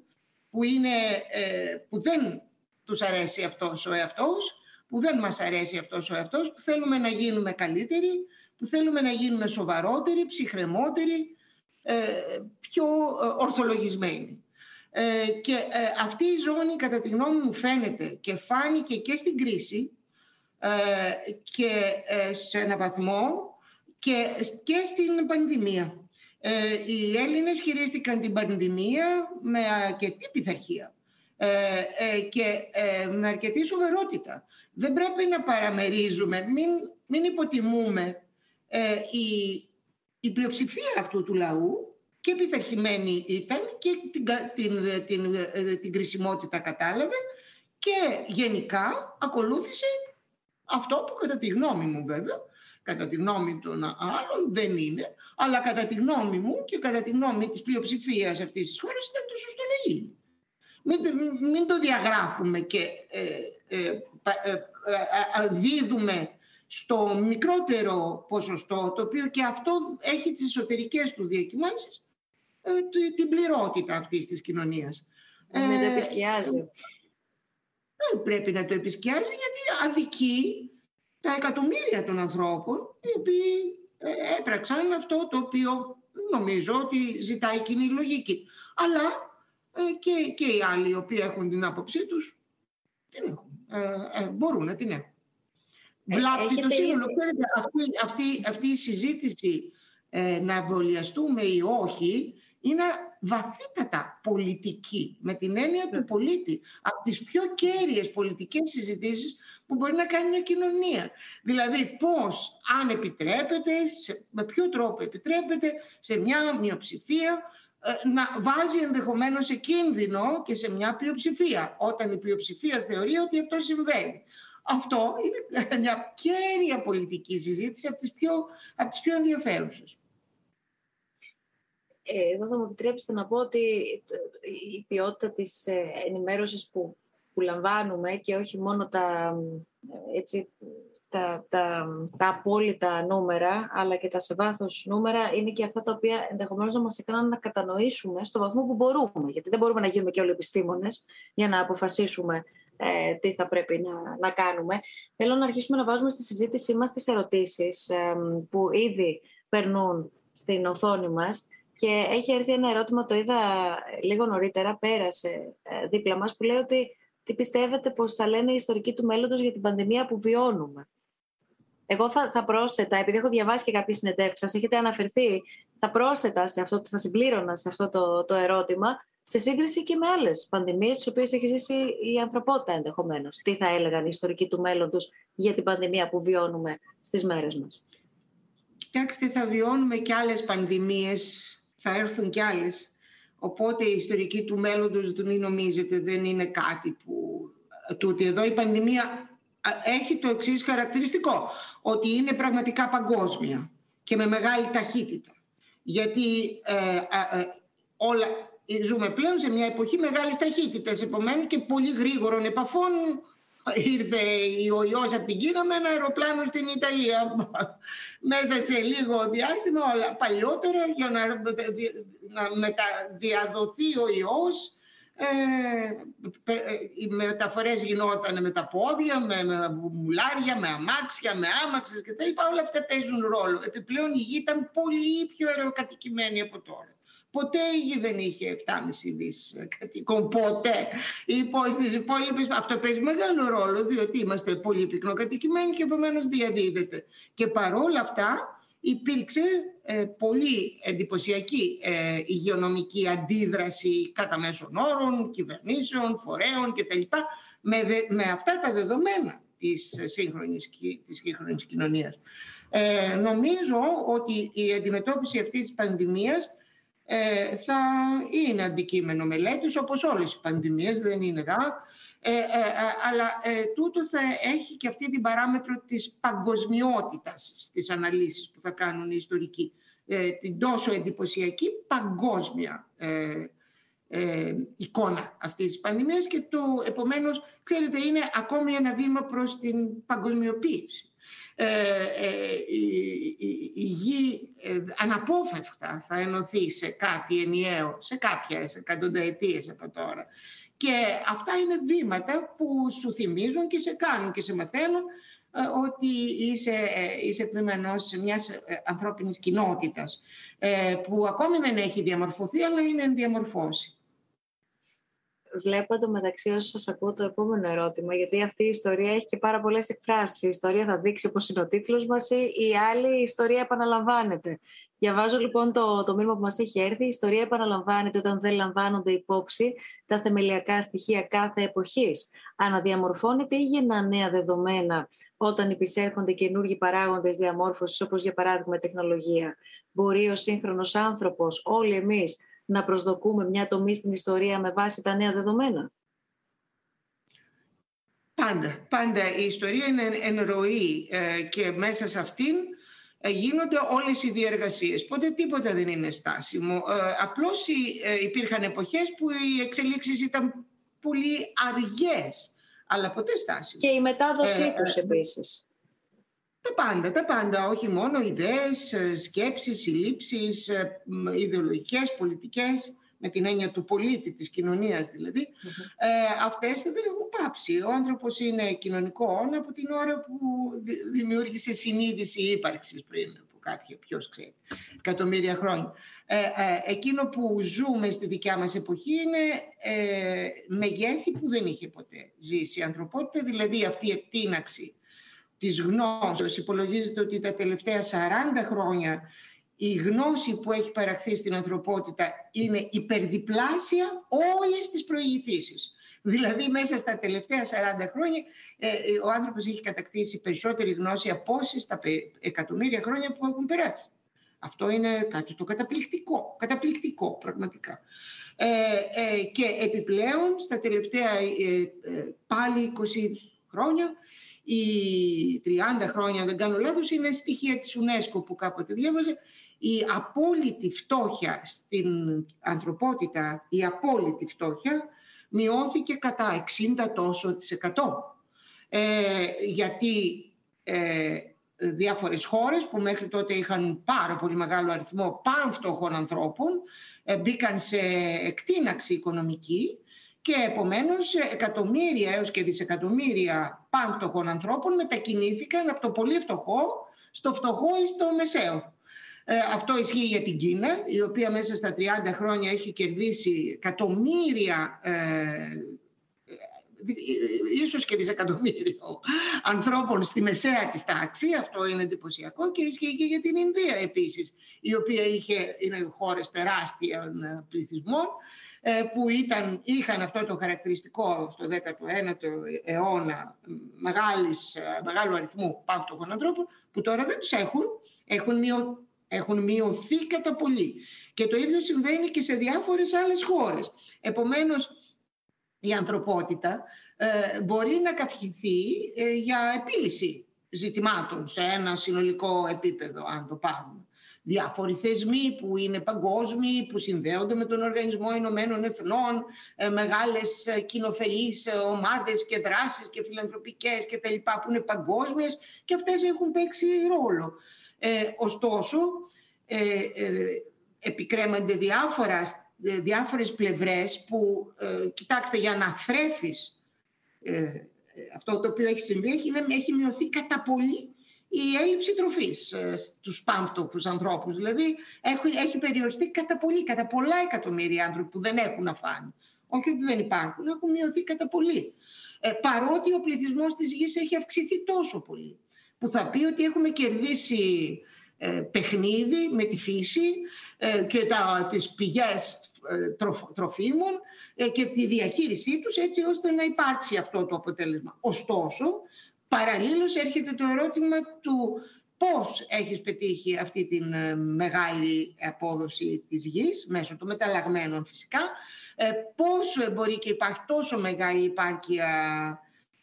που, είναι, ε, που δεν τους αρέσει αυτός ο εαυτός, που δεν μας αρέσει αυτός ο εαυτός, που θέλουμε να γίνουμε καλύτεροι, που θέλουμε να γίνουμε σοβαρότεροι, ψυχρεμότεροι, ε, πιο ε, ορθολογισμένη. Ε, και αυτή η ζώνη κατά τη γνώμη μου φαίνεται και φάνηκε και στην κρίση και σε ένα βαθμό και, και στην πανδημία. Οι Έλληνες χειρίστηκαν την πανδημία με αρκετή πειθαρχία και με αρκετή σοβαρότητα. Δεν πρέπει να παραμερίζουμε, μην, μην υποτιμούμε η η πλειοψηφία αυτού του λαού και επιθαρχημένη ήταν και την, την, την, ε, την κρισιμότητα κατάλαβε και γενικά ακολούθησε αυτό που κατά τη γνώμη μου βέβαια, κατά τη γνώμη των άλλων δεν είναι, αλλά κατά τη γνώμη μου και κατά τη γνώμη της πλειοψηφίας αυτής της χώρας ήταν το σωστό να γίνει. Μην, μην το διαγράφουμε και ε, ε, ε, δίδουμε στο μικρότερο ποσοστό, το οποίο και αυτό έχει τις εσωτερικές του διακυμάνσεις, ε, την πληρότητα αυτής της κοινωνίας. Δεν το ε, επισκιάζει. Δεν πρέπει να το επισκιάζει γιατί αδικεί τα εκατομμύρια των ανθρώπων οι οποίοι ε, έπραξαν αυτό το οποίο νομίζω ότι ζητάει κοινή λογική. Αλλά και, και οι άλλοι οι οποίοι έχουν την άποψή τους την έχουν. μπορούν να την έχουν. Ε, βλάπτει το σύνολο. αυτή, αυτή, αυτή η συζήτηση ε, να εμβολιαστούμε ή όχι είναι βαθύτατα πολιτική, με την έννοια του ναι. πολίτη. Από τις πιο κέρυες πολιτικές συζητήσεις που μπορεί να κάνει μια κοινωνία. Δηλαδή πώς, αν επιτρέπεται, με ποιο τρόπο επιτρέπεται σε μια μειοψηφία ε, να βάζει ενδεχομένως σε κίνδυνο και σε μια πλειοψηφία, όταν η πλειοψηφία θεωρεί ότι αυτό συμβαίνει. Αυτό είναι [laughs] μια κέρια πολιτική συζήτηση από τις πιο, από τις πιο ενδιαφέρουσες. Ε, εδώ θα μου επιτρέψετε να πω ότι η ποιότητα της ενημέρωσης που, που λαμβάνουμε και όχι μόνο τα, έτσι, τα, τα, τα απόλυτα νούμερα, αλλά και τα σε βάθος νούμερα είναι και αυτά τα οποία ενδεχομένως να μας έκαναν να κατανοήσουμε στο βαθμό που μπορούμε. Γιατί δεν μπορούμε να γίνουμε και όλοι επιστήμονες για να αποφασίσουμε ε, τι θα πρέπει να, να κάνουμε. Θέλω να αρχίσουμε να βάζουμε στη συζήτησή μας τις ερωτήσεις ε, που ήδη περνούν στην οθόνη μας. Και έχει έρθει ένα ερώτημα, το είδα λίγο νωρίτερα, πέρασε ε, δίπλα μας, που λέει ότι τι πιστεύετε πως θα λένε οι ιστορικοί του μέλλοντος για την πανδημία που βιώνουμε; Εγώ θα, θα πρόσθετα, επειδή έχω διαβάσει και κάποιες συνεντεύξεις, σας έχετε αναφερθεί, θα πρόσθετα σε αυτό, θα συμπλήρωνα σε αυτό το, το ερώτημα, σε σύγκριση και με άλλες πανδημίες, τι οποίες έχεις ζήσει η ανθρωπότητα ενδεχομένως. Τι θα έλεγαν οι ιστορικοί του μέλλοντος για την πανδημία που βιώνουμε στις μέρες μας; Κοιτάξτε, θα βιώνουμε και άλλες πανδημίες, θα έρθουν και άλλες. Οπότε η ιστορική του μέλλοντος, μην νομίζετε, δεν είναι κάτι που... Τούτη εδώ η πανδημία έχει το εξής χαρακτηριστικό, ότι είναι πραγματικά παγκόσμια και με μεγάλη ταχύτητα. Γιατί ε, ε, όλα, ζούμε πλέον σε μια εποχή μεγάλης ταχύτητας, επομένως και πολύ γρήγορων επαφών ήρθε ο ιός από την Κίνα με ένα αεροπλάνο στην Ιταλία [laughs] μέσα σε λίγο διάστημα παλιότερα για να, να μεταδιαδοθεί ο ιός ε, ε, οι μεταφορές γινόταν με τα πόδια, με, με μουλάρια, με αμάξια, με άμαξες και τα λοιπά. Όλα αυτά παίζουν ρόλο. Επιπλέον η γη ήταν πολύ πιο αεροκατοικημένη από τώρα. Ποτέ η γη δεν είχε 7,5 δις κατοικών. Ποτέ. Στις υπόλοιπες, αυτό παίζει μεγάλο ρόλο, διότι είμαστε πολύ πυκνοκατοικημένοι και επομένως διαδίδεται. Και παρόλα αυτά, υπήρξε ε, πολύ εντυπωσιακή ε, υγειονομική αντίδραση κατά μέσων όρων, κυβερνήσεων, φορέων κτλ. Με, με αυτά τα δεδομένα της σύγχρονης, της σύγχρονης κοινωνίας. Ε, νομίζω ότι η αντιμετώπιση αυτής της πανδημίας ε, θα είναι αντικείμενο μελέτης, όπως όλες οι πανδημίες, δεν είναι δά. Ε, ε, ε, αλλά τούτο θα έχει και αυτή την παράμετρο της παγκοσμιότητας στις αναλύσεις που θα κάνουν οι ιστορικοί. την τόσο εντυπωσιακή παγκόσμια εικόνα αυτής της πανδημίας και το επομένως, ξέρετε, είναι ακόμη ένα βήμα προς την παγκοσμιοποίηση. Η, η, γη αναπόφευκτα θα ενωθεί σε κάτι ενιαίο, σε κάποιες εκατονταετίες από τώρα. Και αυτά είναι βήματα που σου θυμίζουν και σε κάνουν και σε μαθαίνουν ε, ότι είσαι, ε, είσαι τμήμα μιας ε, ανθρώπινης κοινότητας που ακόμη δεν έχει διαμορφωθεί αλλά είναι διαμορφώσει βλέπω το μεταξύ όσο σας ακούω το επόμενο ερώτημα, γιατί αυτή η ιστορία έχει και πάρα πολλές εκφράσεις. Η ιστορία θα δείξει όπως είναι ο τίτλος μας ή η άλλη ιστορία επαναλαμβάνεται. Διαβάζω λοιπόν το, το μήνυμα που μας έχει έρθει. Η ιστορία επαναλαμβάνεται όταν δεν λαμβάνονται υπόψη τα θεμελιακά στοιχεία κάθε εποχής. Αναδιαμορφώνεται ή γεννά νέα δεδομένα όταν υπησέρχονται καινούργιοι παράγοντες διαμόρφωσης, όπως για παράδειγμα τεχνολογία. Μπορεί ο σύγχρονος άνθρωπος, όλοι εμείς, να προσδοκούμε μια τομή στην ιστορία με βάση τα νέα δεδομένα; Πάντα, πάντα. Η ιστορία είναι εν ροή ε, και μέσα σε αυτήν ε, γίνονται όλες οι διεργασίες. Πότε τίποτα δεν είναι στάσιμο. Ε, απλώς υπήρχαν εποχές που οι εξελίξεις ήταν πολύ αργές, αλλά ποτέ στάσιμο. Και η μετάδοσή ε, τους επίσης. Τα πάντα, τα πάντα, όχι μόνο ιδέες, ε, σκέψεις, συλλήψεις, ε, ιδεολογικές, πολιτικές, με την έννοια του πολίτη, της κοινωνίας δηλαδή, ε, αυτές δεν έχουν πάψει. Ο άνθρωπος είναι κοινωνικό όν από την ώρα που δημιούργησε συνείδηση ύπαρξης πριν από κάποια, ποιος ξέρει, εκατομμύρια χρόνια. Ε, εκείνο που ζούμε στη δικιά μας εποχή είναι ε, μεγέθη που δεν είχε ποτέ ζήσει η ανθρωπότητα, δηλαδή αυτή η εκτείναξη της γνώσης. Υπολογίζεται ότι τα τελευταία 40 χρόνια η γνώση που έχει παραχθεί στην ανθρωπότητα είναι υπερδιπλάσια όλες τις προηγηθήσεις. Δηλαδή μέσα στα τελευταία 40 χρόνια ε, ε, ο άνθρωπος έχει κατακτήσει περισσότερη γνώση από όσοι στα εκατομμύρια χρόνια που έχουν περάσει. Αυτό είναι κάτι το καταπληκτικό, καταπληκτικό πραγματικά. Ε, ε, και επιπλέον στα τελευταία πάλι 20 χρόνια οι 30 χρόνια, δεν κάνω λάθος, είναι στοιχεία της UNESCO που κάποτε διάβαζε, η απόλυτη φτώχεια στην ανθρωπότητα, η απόλυτη φτώχεια, μειώθηκε κατά 60 τόσο της εκατό. Ε, γιατί ε, διάφορες χώρες που μέχρι τότε είχαν πάρα πολύ μεγάλο αριθμό πάνω φτωχών ανθρώπων ε, μπήκαν σε εκτείναξη οικονομική και επομένως εκατομμύρια έως και δισεκατομμύρια πάνω φτωχών ανθρώπων μετακινήθηκαν από το πολύ φτωχό στο φτωχό ή στο μεσαίο. Ε, αυτό ισχύει για την Κίνα, η οποία μέσα στα 30 χρόνια έχει κερδίσει εκατομμύρια, ε, ίσως και δισεκατομμύριο ανθρώπων στη μεσαία της τάξη. Αυτό είναι εντυπωσιακό και ισχύει και για την Ινδία επίσης, η οποία είχε, είναι χώρες τεράστιων πληθυσμών ε, που ήταν, είχαν αυτό το χαρακτηριστικό στο 19ο αιώνα μεγάλης, ε, μεγάλου αριθμού πάυτοχων ανθρώπων που τώρα δεν τους έχουν, έχουν, μειω, έχουν μειωθεί κατά πολύ. Και το ίδιο συμβαίνει και σε διάφορες άλλες χώρες. Επομένως, η ανθρωπότητα ε, μπορεί να καυχηθεί για επίλυση ζητημάτων σε ένα συνολικό επίπεδο, αν το πάρουμε διάφοροι θεσμοί που είναι παγκόσμιοι, που συνδέονται με τον Οργανισμό Ηνωμένων Εθνών, ε, μεγάλες ε, κοινοφελείς ε, ομάδες και δράσεις και φιλανθρωπικές και τα λοιπά που είναι παγκόσμιες και αυτές έχουν παίξει ρόλο. Ε, ωστόσο, ε, ε, επικρέμονται διάφορα, διάφορες πλευρές που, κοιτάξτε, για να θρέφεις αυτό το οποίο έχει συμβεί έχει, έχει μειωθεί κατά πολύ η έλλειψη τροφής ε, στους πάμφτωχους ανθρώπους. Δηλαδή έχει, έχει περιοριστεί κατά πολύ, κατά πολλά εκατομμύρια άνθρωποι που δεν έχουν να φάνε. Όχι ότι δεν υπάρχουν, έχουν μειωθεί κατά πολύ. Ε, παρότι ο πληθυσμός της γης έχει αυξηθεί τόσο πολύ. Που θα πει ότι έχουμε κερδίσει ε, παιχνίδι με τη φύση ε, και τα, τις πηγές τροφίμων και τη διαχείρισή τους έτσι ώστε να υπάρξει αυτό το αποτέλεσμα. Ωστόσο, Παραλλήλως έρχεται το ερώτημα του πώς έχεις πετύχει αυτή τη ε, μεγάλη απόδοση της γης, μέσω των μεταλλαγμένων φυσικά, ε, πώς μπορεί και υπάρχει τόσο μεγάλη υπάρκεια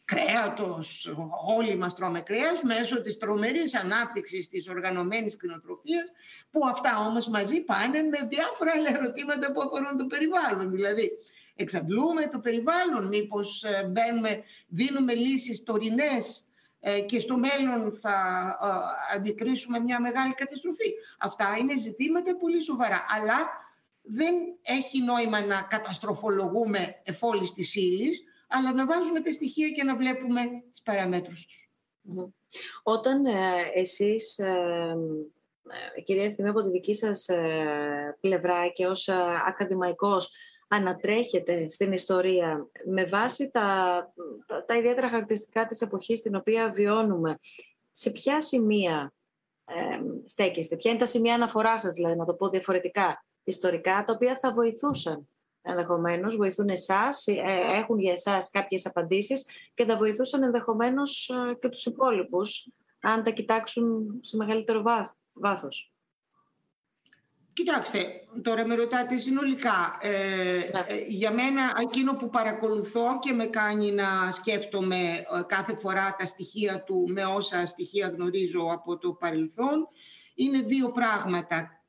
κρέατος, όλοι μας τρώμε κρέας, μέσω της τρομερής ανάπτυξης της οργανωμένης κτηνοτροφίας, που αυτά όμως μαζί πάνε με διάφορα άλλα ερωτήματα που αφορούν το περιβάλλον. Δηλαδή, εξαντλούμε το περιβάλλον, μήπως ε, μπαίνουμε, δίνουμε λύσεις τωρινές ε, και στο μέλλον θα ε, αντικρίσουμε μια μεγάλη καταστροφή. Αυτά είναι ζητήματα πολύ σοβαρά, αλλά δεν έχει νόημα να καταστροφολογούμε εφόλης της ύλης, αλλά να βάζουμε τα στοιχεία και να βλέπουμε τις παραμέτρους τους. Όταν εσείς, κυρία Ευθυμή, από τη δική σας πλευρά και ως ακαδημαϊκός, ανατρέχεται στην ιστορία με βάση τα, τα ιδιαίτερα χαρακτηριστικά της εποχής στην οποία βιώνουμε. Σε ποια σημεία ε, στέκεστε, ποια είναι τα σημεία αναφοράς σας, δηλαδή, να το πω διαφορετικά, ιστορικά, τα οποία θα βοηθούσαν ενδεχομένως, βοηθούν εσάς, ε, έχουν για εσάς κάποιες απαντήσεις και θα βοηθούσαν ενδεχομένως ε, και τους υπόλοιπους, αν τα κοιτάξουν σε μεγαλύτερο βάθος. Κοιτάξτε, τώρα με ρωτάτε συνολικά. Ε, ναι. ε, για μένα εκείνο που παρακολουθώ και με κάνει να σκέφτομαι ε, κάθε φορά τα στοιχεία του με όσα στοιχεία γνωρίζω από το παρελθόν είναι δύο πράγματα.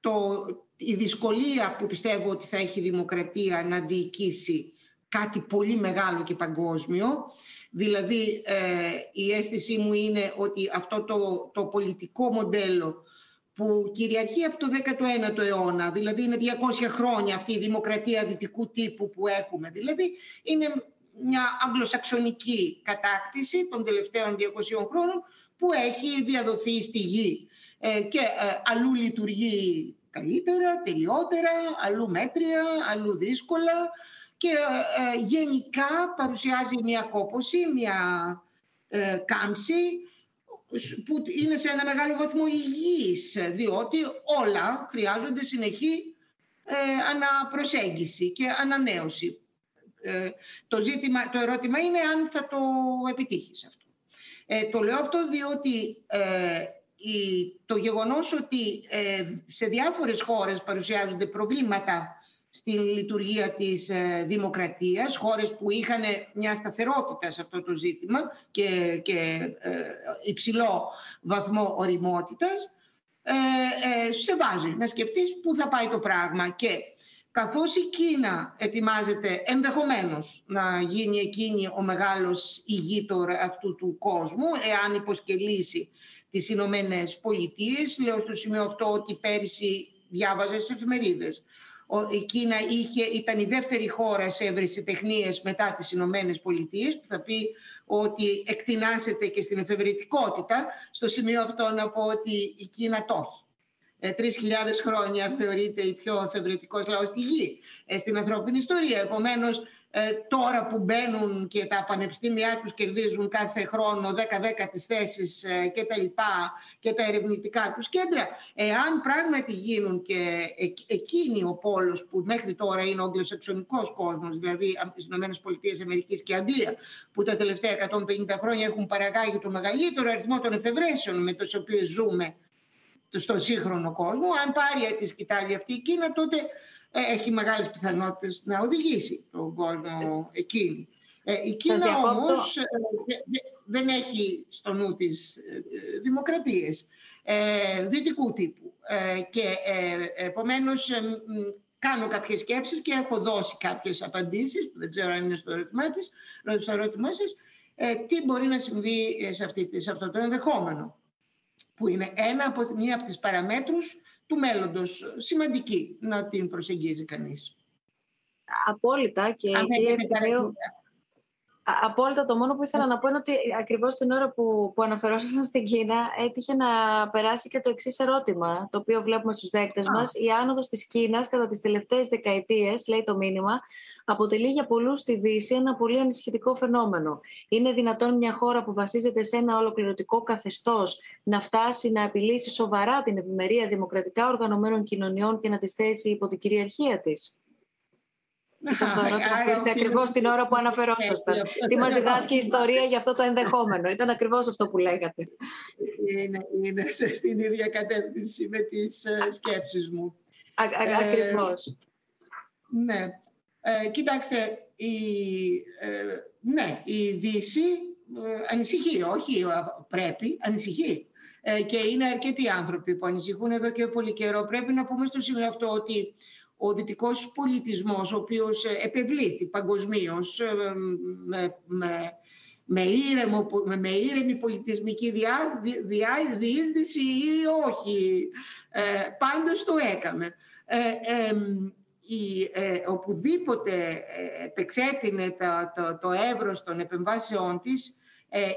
Το, η δυσκολία που πιστεύω ότι θα έχει η δημοκρατία να διοικήσει κάτι πολύ μεγάλο και παγκόσμιο. Δηλαδή η αίσθησή μου είναι ότι αυτό το, το πολιτικό μοντέλο που κυριαρχεί από το 19ο αιώνα, δηλαδή είναι 200 χρόνια αυτή η δημοκρατία δυτικού τύπου που έχουμε. Δηλαδή είναι μια αγγλοσαξονική κατάκτηση των τελευταίων 200 χρόνων που έχει διαδοθεί στη γη ε, και ε, αλλού λειτουργεί καλύτερα, τελειότερα, αλλού μέτρια, αλλού δύσκολα και ε, γενικά παρουσιάζει μια κόποση, μια κάμψη που είναι σε ένα μεγάλο βαθμό υγιής, διότι όλα χρειάζονται συνεχή ε, αναπροσέγγιση και ανανέωση. Ε, το, ζήτημα, το ερώτημα είναι αν θα το επιτύχεις αυτό. Ε, το λέω αυτό διότι ε, το γεγονός ότι ε, σε διάφορες χώρες παρουσιάζονται προβλήματα στην λειτουργία της ε, δημοκρατίας, χώρες που είχαν μια σταθερότητα σε αυτό το ζήτημα και, και ε, υψηλό βαθμό οριμότητας, ε, σε βάζει να σκεφτείς πού θα πάει το πράγμα. Και καθώς η Κίνα ετοιμάζεται ενδεχομένως να γίνει εκείνη ο μεγάλος ηγείτορ αυτού του κόσμου, εάν υποσκελίσει τις Ηνωμένες Πολιτείες. Λέω στο σημείο αυτό ότι πέρυσι διάβαζες σε εφημερίδες. Η Κίνα είχε, ήταν η δεύτερη χώρα σε ευρεσιτεχνίες μετά τις Ηνωμένες Πολιτείες, που θα πει ότι εκτινάσεται και στην εφευρετικότητα. Στο σημείο αυτό να πω ότι η Κίνα το έχει. Ε, τρεις χιλιάδες χρόνια θεωρείται η πιο εφευρετικός λαός στη γη ε, στην ανθρώπινη ιστορία. Επομένως, ε, τώρα που μπαίνουν και τα πανεπιστήμια τους κερδίζουν κάθε χρόνο 10-10 τις θέσεις ε, και τα λοιπά και τα ερευνητικά τους κέντρα, εάν πράγματι γίνουν και εκείνοι ο πόλος που μέχρι τώρα είναι ο αγγλοσαξονικός κόσμος, δηλαδή οι ΗΠΑ Αμερικής και Αγγλία, που τα τελευταία 150 χρόνια έχουν παραγάγει το μεγαλύτερο αριθμό των εφευρέσεων με τις οποίες ζούμε στον σύγχρονο κόσμο, αν πάρει τη σκητάλη αυτή η Κίνα, τότε ε, έχει μεγάλες πιθανότητες να οδηγήσει τον κόσμο εκείνη. Ε, η Κίνα όμως ε, δεν έχει στο νου της δημοκρατίες δυτικού τύπου και επομένως κάνω κάποιες σκέψεις και έχω δώσει κάποιες απαντήσεις που δεν ξέρω αν είναι στο ερώτημά, της, στο ερώτημά σας τι μπορεί να συμβεί σε, αυτή, σε αυτό το ενδεχόμενο που είναι ένα από, μία από τις παραμέτρους του μέλλοντος. Σημαντική να την προσεγγίζει κανείς. Απόλυτα και κύριε Απόλυτα. Το μόνο που ήθελα να πω είναι ότι ακριβώς την ώρα που, που αναφερόσασταν στην Κίνα έτυχε να περάσει και το εξής ερώτημα, το οποίο βλέπουμε στους δέκτες Α. μας. Η άνοδος της Κίνας κατά τις τελευταίες δεκαετίες, λέει το μήνυμα, αποτελεί για πολλούς στη Δύση ένα πολύ ανησυχητικό φαινόμενο. Είναι δυνατόν μια χώρα που βασίζεται σε ένα ολοκληρωτικό καθεστώς να φτάσει να επιλύσει σοβαρά την ευημερία δημοκρατικά οργανωμένων κοινωνιών και να τη θέσει υπό την κυριαρχία της; Ήταν το ερώτημα που ακριβώς την ώρα που αναφερόσασταν. Τι μας διδάσκει η ιστορία για αυτό το ενδεχόμενο; Ήταν ακριβώς αυτό που λέγατε. Είναι, είναι στην ίδια κατεύθυνση με τις ε, σκέψεις μου. Ακριβώς. ναι. Ε, κοιτάξτε, η, ε, ναι, η Δύση ε, ανησυχεί, όχι πρέπει, ανησυχεί. Ε, και είναι αρκετοί άνθρωποι που ανησυχούν εδώ και πολύ καιρό. Πρέπει να πούμε στο σημείο αυτό ότι ο δυτικός πολιτισμός, ο οποίος επευλήθη παγκοσμίως με, με, με, ήρεμο, με, με ήρεμη πολιτισμική διά, διά, διείσδυση ή όχι, ε, πάντως το έκαμε η, ε, οπουδήποτε ε, επεξέτεινε το, το, το εύρος των επεμβάσεών της ε, ε,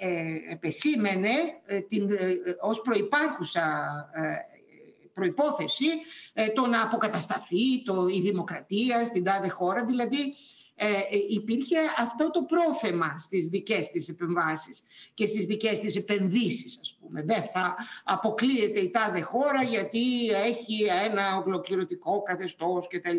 ε επεσήμενε την, ως προϋπάρχουσα προϋπόθεση το να αποκατασταθεί το, η δημοκρατία στην τάδε χώρα, δηλαδή ε, ε, υπήρχε αυτό το πρόθεμα στις δικές της επεμβάσεις και στις δικές της επενδύσεις, ας πούμε. Δεν θα αποκλείεται η τάδε χώρα γιατί έχει ένα ολοκληρωτικό καθεστώς κτλ.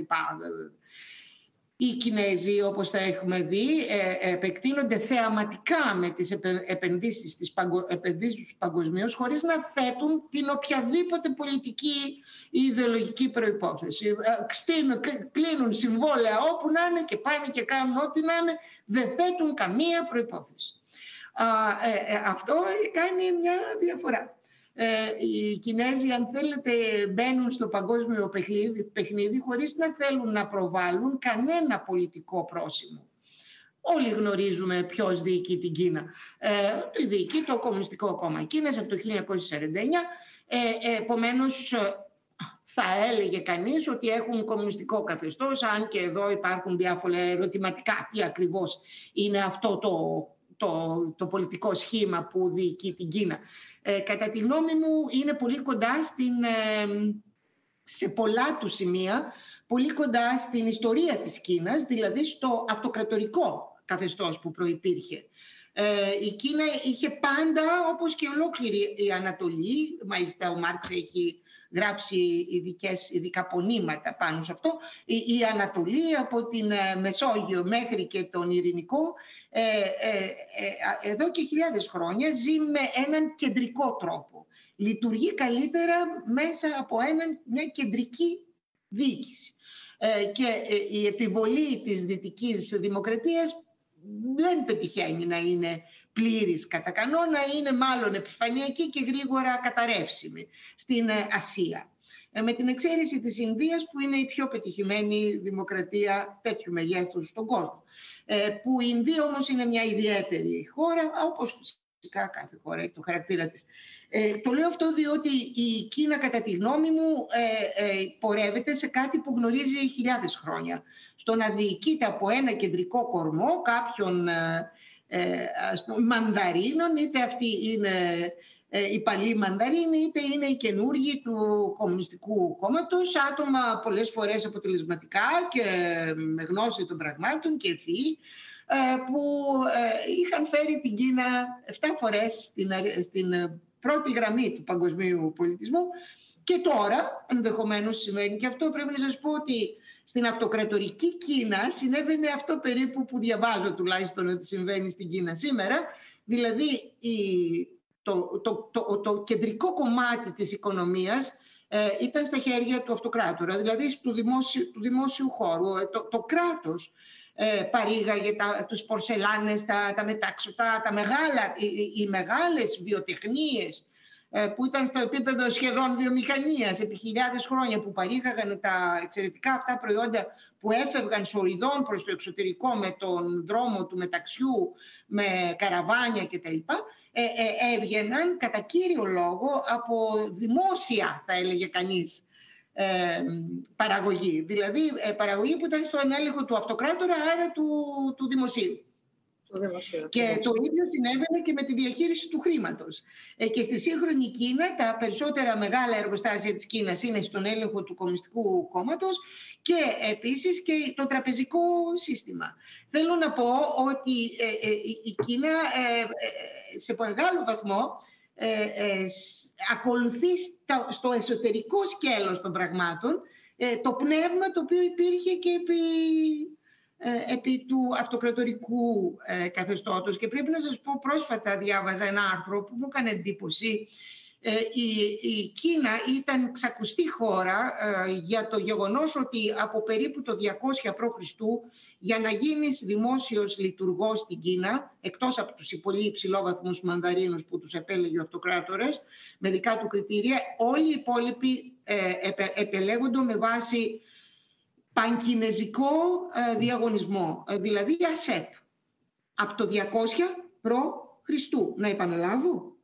Οι Κινέζοι, όπως θα έχουμε δει, ε, επεκτείνονται θεαματικά με τις επενδύσεις, τις επενδύσεις τους παγκοσμίως, χωρίς να θέτουν την οποιαδήποτε πολιτική η ιδεολογική προϋπόθεση. Ε, κλείνουν συμβόλαια όπου να είναι και πάνε και κάνουν ό,τι να είναι, δεν θέτουν καμία προϋπόθεση. Ε, ε, αυτό κάνει μια διαφορά. οι Κινέζοι, αν θέλετε, μπαίνουν στο παγκόσμιο παιχνίδι, παιχνίδι χωρίς να θέλουν να προβάλλουν κανένα πολιτικό πρόσημο. Όλοι γνωρίζουμε ποιος διοικεί την Κίνα. Ε, διοικεί το Κομμουνιστικό Κόμμα Κίνας από το 1949. Ε, επομένως, θα έλεγε κανείς ότι έχουν κομμουνιστικό καθεστώς, αν και εδώ υπάρχουν διάφορα ερωτηματικά τι ακριβώς είναι αυτό το, το, το πολιτικό σχήμα που διοικεί την Κίνα. Ε, κατά τη γνώμη μου είναι πολύ κοντά στην, ε, σε πολλά του σημεία, πολύ κοντά στην ιστορία της Κίνας, δηλαδή στο αυτοκρατορικό καθεστώς που προϋπήρχε. Ε, η Κίνα είχε πάντα, όπως και ολόκληρη η Ανατολή, μάλιστα ο Μάρξ έχει γράψει ειδικές, ειδικά πονήματα πάνω σε αυτό. Η, η Ανατολή από την ε, Μεσόγειο μέχρι και τον Ειρηνικό ε, ε, ε, εδώ και χιλιάδες χρόνια ζει με έναν κεντρικό τρόπο. λειτουργεί καλύτερα μέσα από έναν, μια κεντρική διοίκηση. Ε, και ε, η επιβολή της δυτικής δημοκρατίας δεν πετυχαίνει να είναι πλήρης κατά κανόνα, είναι μάλλον επιφανειακή και γρήγορα καταρρεύσιμη στην ε, Ασία. Με την εξαίρεση της Ινδίας που είναι η πιο πετυχημένη δημοκρατία τέτοιου μεγέθους στον κόσμο. Που η Ινδία όμως είναι μια ιδιαίτερη χώρα, όπως φυσικά κάθε χώρα έχει το χαρακτήρα της. Ε, το λέω αυτό διότι η Κίνα κατά τη γνώμη μου ε, ε, πορεύεται σε κάτι που γνωρίζει χιλιάδες χρόνια. Στο να διοικείται από ένα κεντρικό κορμό κάποιων ε, ε ας πούμε, μανδαρίνων, είτε αυτοί είναι οι παλιοί μανδαρίνοι, είτε είναι οι καινούργοι του Κομμουνιστικού Κόμματος, άτομα πολλές φορές αποτελεσματικά και με γνώση των πραγμάτων και ευφυή, που είχαν φέρει την Κίνα 7 φορές στην, στην πρώτη γραμμή του παγκοσμίου πολιτισμού και τώρα, ενδεχομένως συμβαίνει και αυτό, πρέπει να σας πω ότι στην αυτοκρατορική Κίνα συνέβαινε αυτό περίπου που διαβάζω τουλάχιστον ότι συμβαίνει στην Κίνα σήμερα, δηλαδή η, το, το, το, το, κεντρικό κομμάτι της οικονομίας ε, ήταν στα χέρια του αυτοκράτορα, δηλαδή του δημόσιου, του δημόσιου χώρου. Ε, το, το κράτος ε, παρήγαγε τα, τους πορσελάνες, τα, τα μετάξωτα, τα μεγάλα, οι, οι μεγάλες βιοτεχνίες ε, που ήταν στο επίπεδο σχεδόν βιομηχανίας επί χιλιάδες χρόνια που παρήγαγαν τα εξαιρετικά αυτά προϊόντα που έφευγαν σοριδών προς το εξωτερικό με τον δρόμο του μεταξιού, με καραβάνια κτλ. Ε, ε, έβγαιναν κατά κύριο λόγο από δημόσια, θα έλεγε κανείς, ε, παραγωγή. Δηλαδή ε, παραγωγή που ήταν στο ανέλεγχο του αυτοκράτορα, άρα του, του δημοσίου. Και το ίδιο συνέβαινε και με τη διαχείριση του χρήματος. Ε, και στη σύγχρονη Κίνα τα περισσότερα μεγάλα εργοστάσια της Κίνας είναι στον έλεγχο του Κομμουνιστικού Κόμματος και επίσης και το τραπεζικό σύστημα. Θέλω να πω ότι ε, η Κίνα σε μεγάλο βαθμό ε, ε, ακολουθεί στο εσωτερικό σκέλος των πραγμάτων ε, το πνεύμα το οποίο υπήρχε και επί, ε, επί του αυτοκρατορικού ε, καθεστώτος. Και πρέπει να σας πω, πρόσφατα διάβαζα ένα άρθρο που μου έκανε εντύπωση ε, η, η Κίνα ήταν ξακουστή χώρα ε, για το γεγονός ότι από περίπου το 200 π.Χ. για να γίνεις δημόσιος λειτουργός στην Κίνα, εκτός από τους πολύ υψηλόβαθμους μανδαρίνους που τους επέλεγε ο αυτοκράτορας, με δικά του κριτήρια, όλοι οι υπόλοιποι ε, επελέγονται με βάση πανκινεζικό ε, διαγωνισμό, δηλαδή ΑΣΕΠ, από το 200 π.Χ. Να επαναλάβω,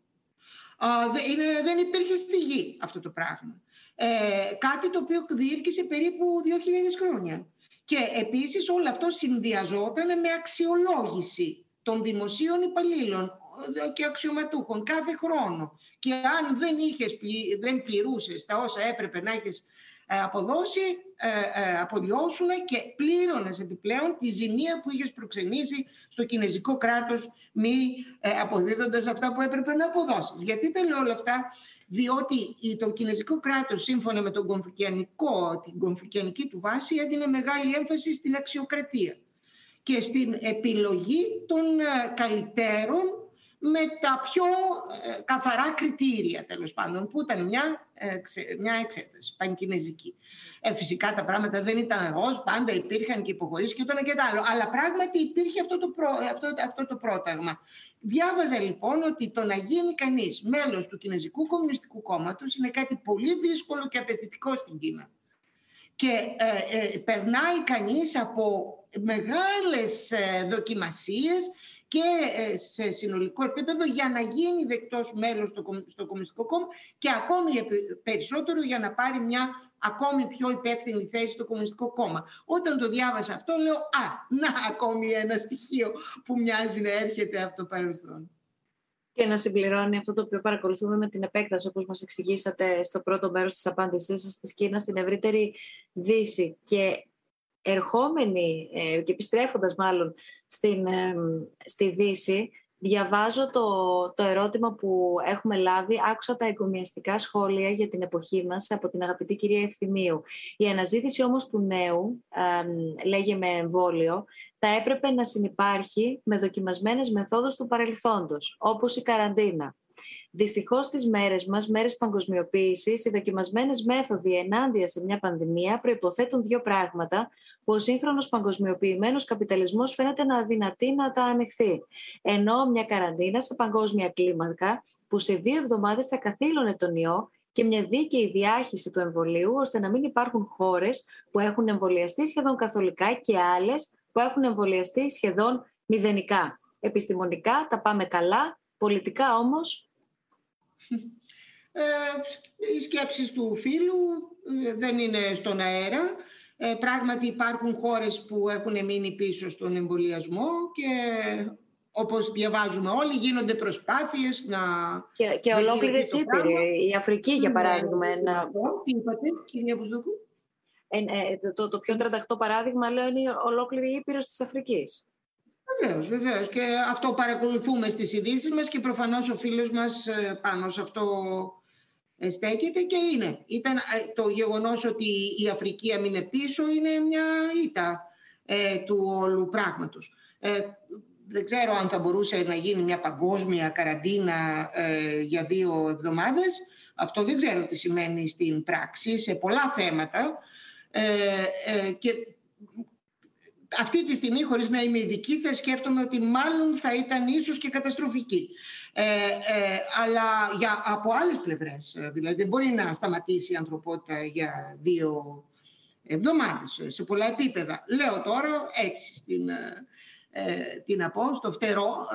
είναι, δεν υπήρχε στη γη αυτό το πράγμα. Ε, κάτι το οποίο διήρκησε περίπου 2.000 χρόνια. Και επίσης όλο αυτό συνδυαζόταν με αξιολόγηση των δημοσίων υπαλλήλων και αξιωματούχων κάθε χρόνο. Και αν δεν, είχες, δεν πληρούσες τα όσα έπρεπε να έχεις ε, αποδώσει, ε, ε, απολυώσουν και πλήρωνες επιπλέον τη ζημία που είχες προξενήσει στο κινέζικο κράτος μη αποδίδοντας αυτά που έπρεπε να αποδώσεις. Γιατί τα λέω όλα αυτά, διότι το κινέζικο κράτος σύμφωνα με τον κομφικιανικό, την κομφικιανική του βάση έδινε μεγάλη έμφαση στην αξιοκρατία και στην επιλογή των καλυτέρων με τα πιο ε, καθαρά κριτήρια τέλος πάντων που ήταν μια, ε, μια εξέταση πανκινεζική. Ε, φυσικά τα πράγματα δεν ήταν ροζ, πάντα υπήρχαν και υποχωρήσεις και το ένα και το άλλο. Αλλά πράγματι υπήρχε αυτό το, αυτό, αυτό το πρόταγμα. Διάβαζα λοιπόν ότι το να γίνει κανείς μέλος του Κινέζικου Κομμουνιστικού Κόμματος είναι κάτι πολύ δύσκολο και απαιτητικό στην Κίνα. Και ε, περνάει κανείς από μεγάλες δοκιμασίες και ε, σε συνολικό επίπεδο για να γίνει δεκτός μέλος στο Κομμουνιστικό Κόμμα και ακόμη περισσότερο για να πάρει μια ακόμη πιο υπεύθυνη θέση στο Κομμουνιστικό Κόμμα. Όταν το διάβασα αυτό λέω «Α, να ακόμη ένα στοιχείο που μοιάζει να έρχεται από το παρελθόν» και να συμπληρώνει αυτό το οποίο παρακολουθούμε με την επέκταση, όπως μας εξηγήσατε στο πρώτο μέρος της απάντησής σας, της Κίνας στην ευρύτερη Δύση. Και ερχόμενοι ε, και επιστρέφοντας μάλλον στην, ε, στη Δύση, διαβάζω το, το ερώτημα που έχουμε λάβει. Άκουσα τα εγκομιαστικά σχόλια για την εποχή μας από την αγαπητή κυρία Ευθυμίου. Η αναζήτηση όμως του νέου, ε, λέγε με εμβόλιο, θα έπρεπε να συνεπάρχει με δοκιμασμένες μεθόδους του παρελθόντος, όπως η καραντίνα. Δυστυχώς στι μέρες μας, μέρες παγκοσμιοποίησης, οι δοκιμασμένες μέθοδοι ενάντια σε μια πανδημία προποθέτουν δύο πράγματα που ο σύγχρονος παγκοσμιοποιημένος καπιταλισμός φαίνεται να αδυνατεί να τα ανεχθεί. Ενώ μια καραντίνα σε παγκόσμια κλίμακα που σε δύο εβδομάδες θα καθήλωνε τον ιό και μια δίκαιη διάχυση του εμβολίου, ώστε να μην υπάρχουν χώρες που έχουν εμβολιαστεί σχεδόν καθολικά και άλλες που έχουν εμβολιαστεί σχεδόν μηδενικά. Επιστημονικά τα πάμε καλά, πολιτικά όμως... Ε, οι σκέψεις του φίλου ε, δεν είναι στον αέρα. Ε, πράγματι υπάρχουν χώρες που έχουν μείνει πίσω στον εμβολιασμό και όπως διαβάζουμε όλοι γίνονται προσπάθειες να... Και, και ολόκληρες Ήπειροι, η Αφρική για ναι, παράδειγμα. Ναι, ένα... Ναι. Τι είπατε κυρία Βουσδούκου; Ε, ε, το, το, το πιο τρανταχτό παράδειγμα λέω είναι ολόκληρη η Ήπειρος της Αφρικής. Βεβαίως, βεβαίως. Και αυτό παρακολουθούμε στις ειδήσεις μας και προφανώς ο φίλος μας ε, πάνω σε αυτό στέκεται και είναι. Ήταν ε, το γεγονός ότι η Αφρική έμεινε πίσω είναι μια ήττα ε, του όλου πράγματος. Ε, δεν ξέρω αν θα μπορούσε να γίνει μια παγκόσμια καραντίνα για δύο εβδομάδες. Αυτό δεν ξέρω τι σημαίνει στην πράξη σε πολλά θέματα. και αυτή τη στιγμή, χωρίς να είμαι ειδική, θα σκέφτομαι ότι μάλλον θα ήταν ίσως και καταστροφική. Ε, ε, αλλά για, από άλλες πλευρές, ε, δηλαδή δεν μπορεί να σταματήσει η ανθρωπότητα για δύο εβδομάδες σε πολλά επίπεδα. Λέω τώρα έτσι στην, ε, τι να πω, στο φτερό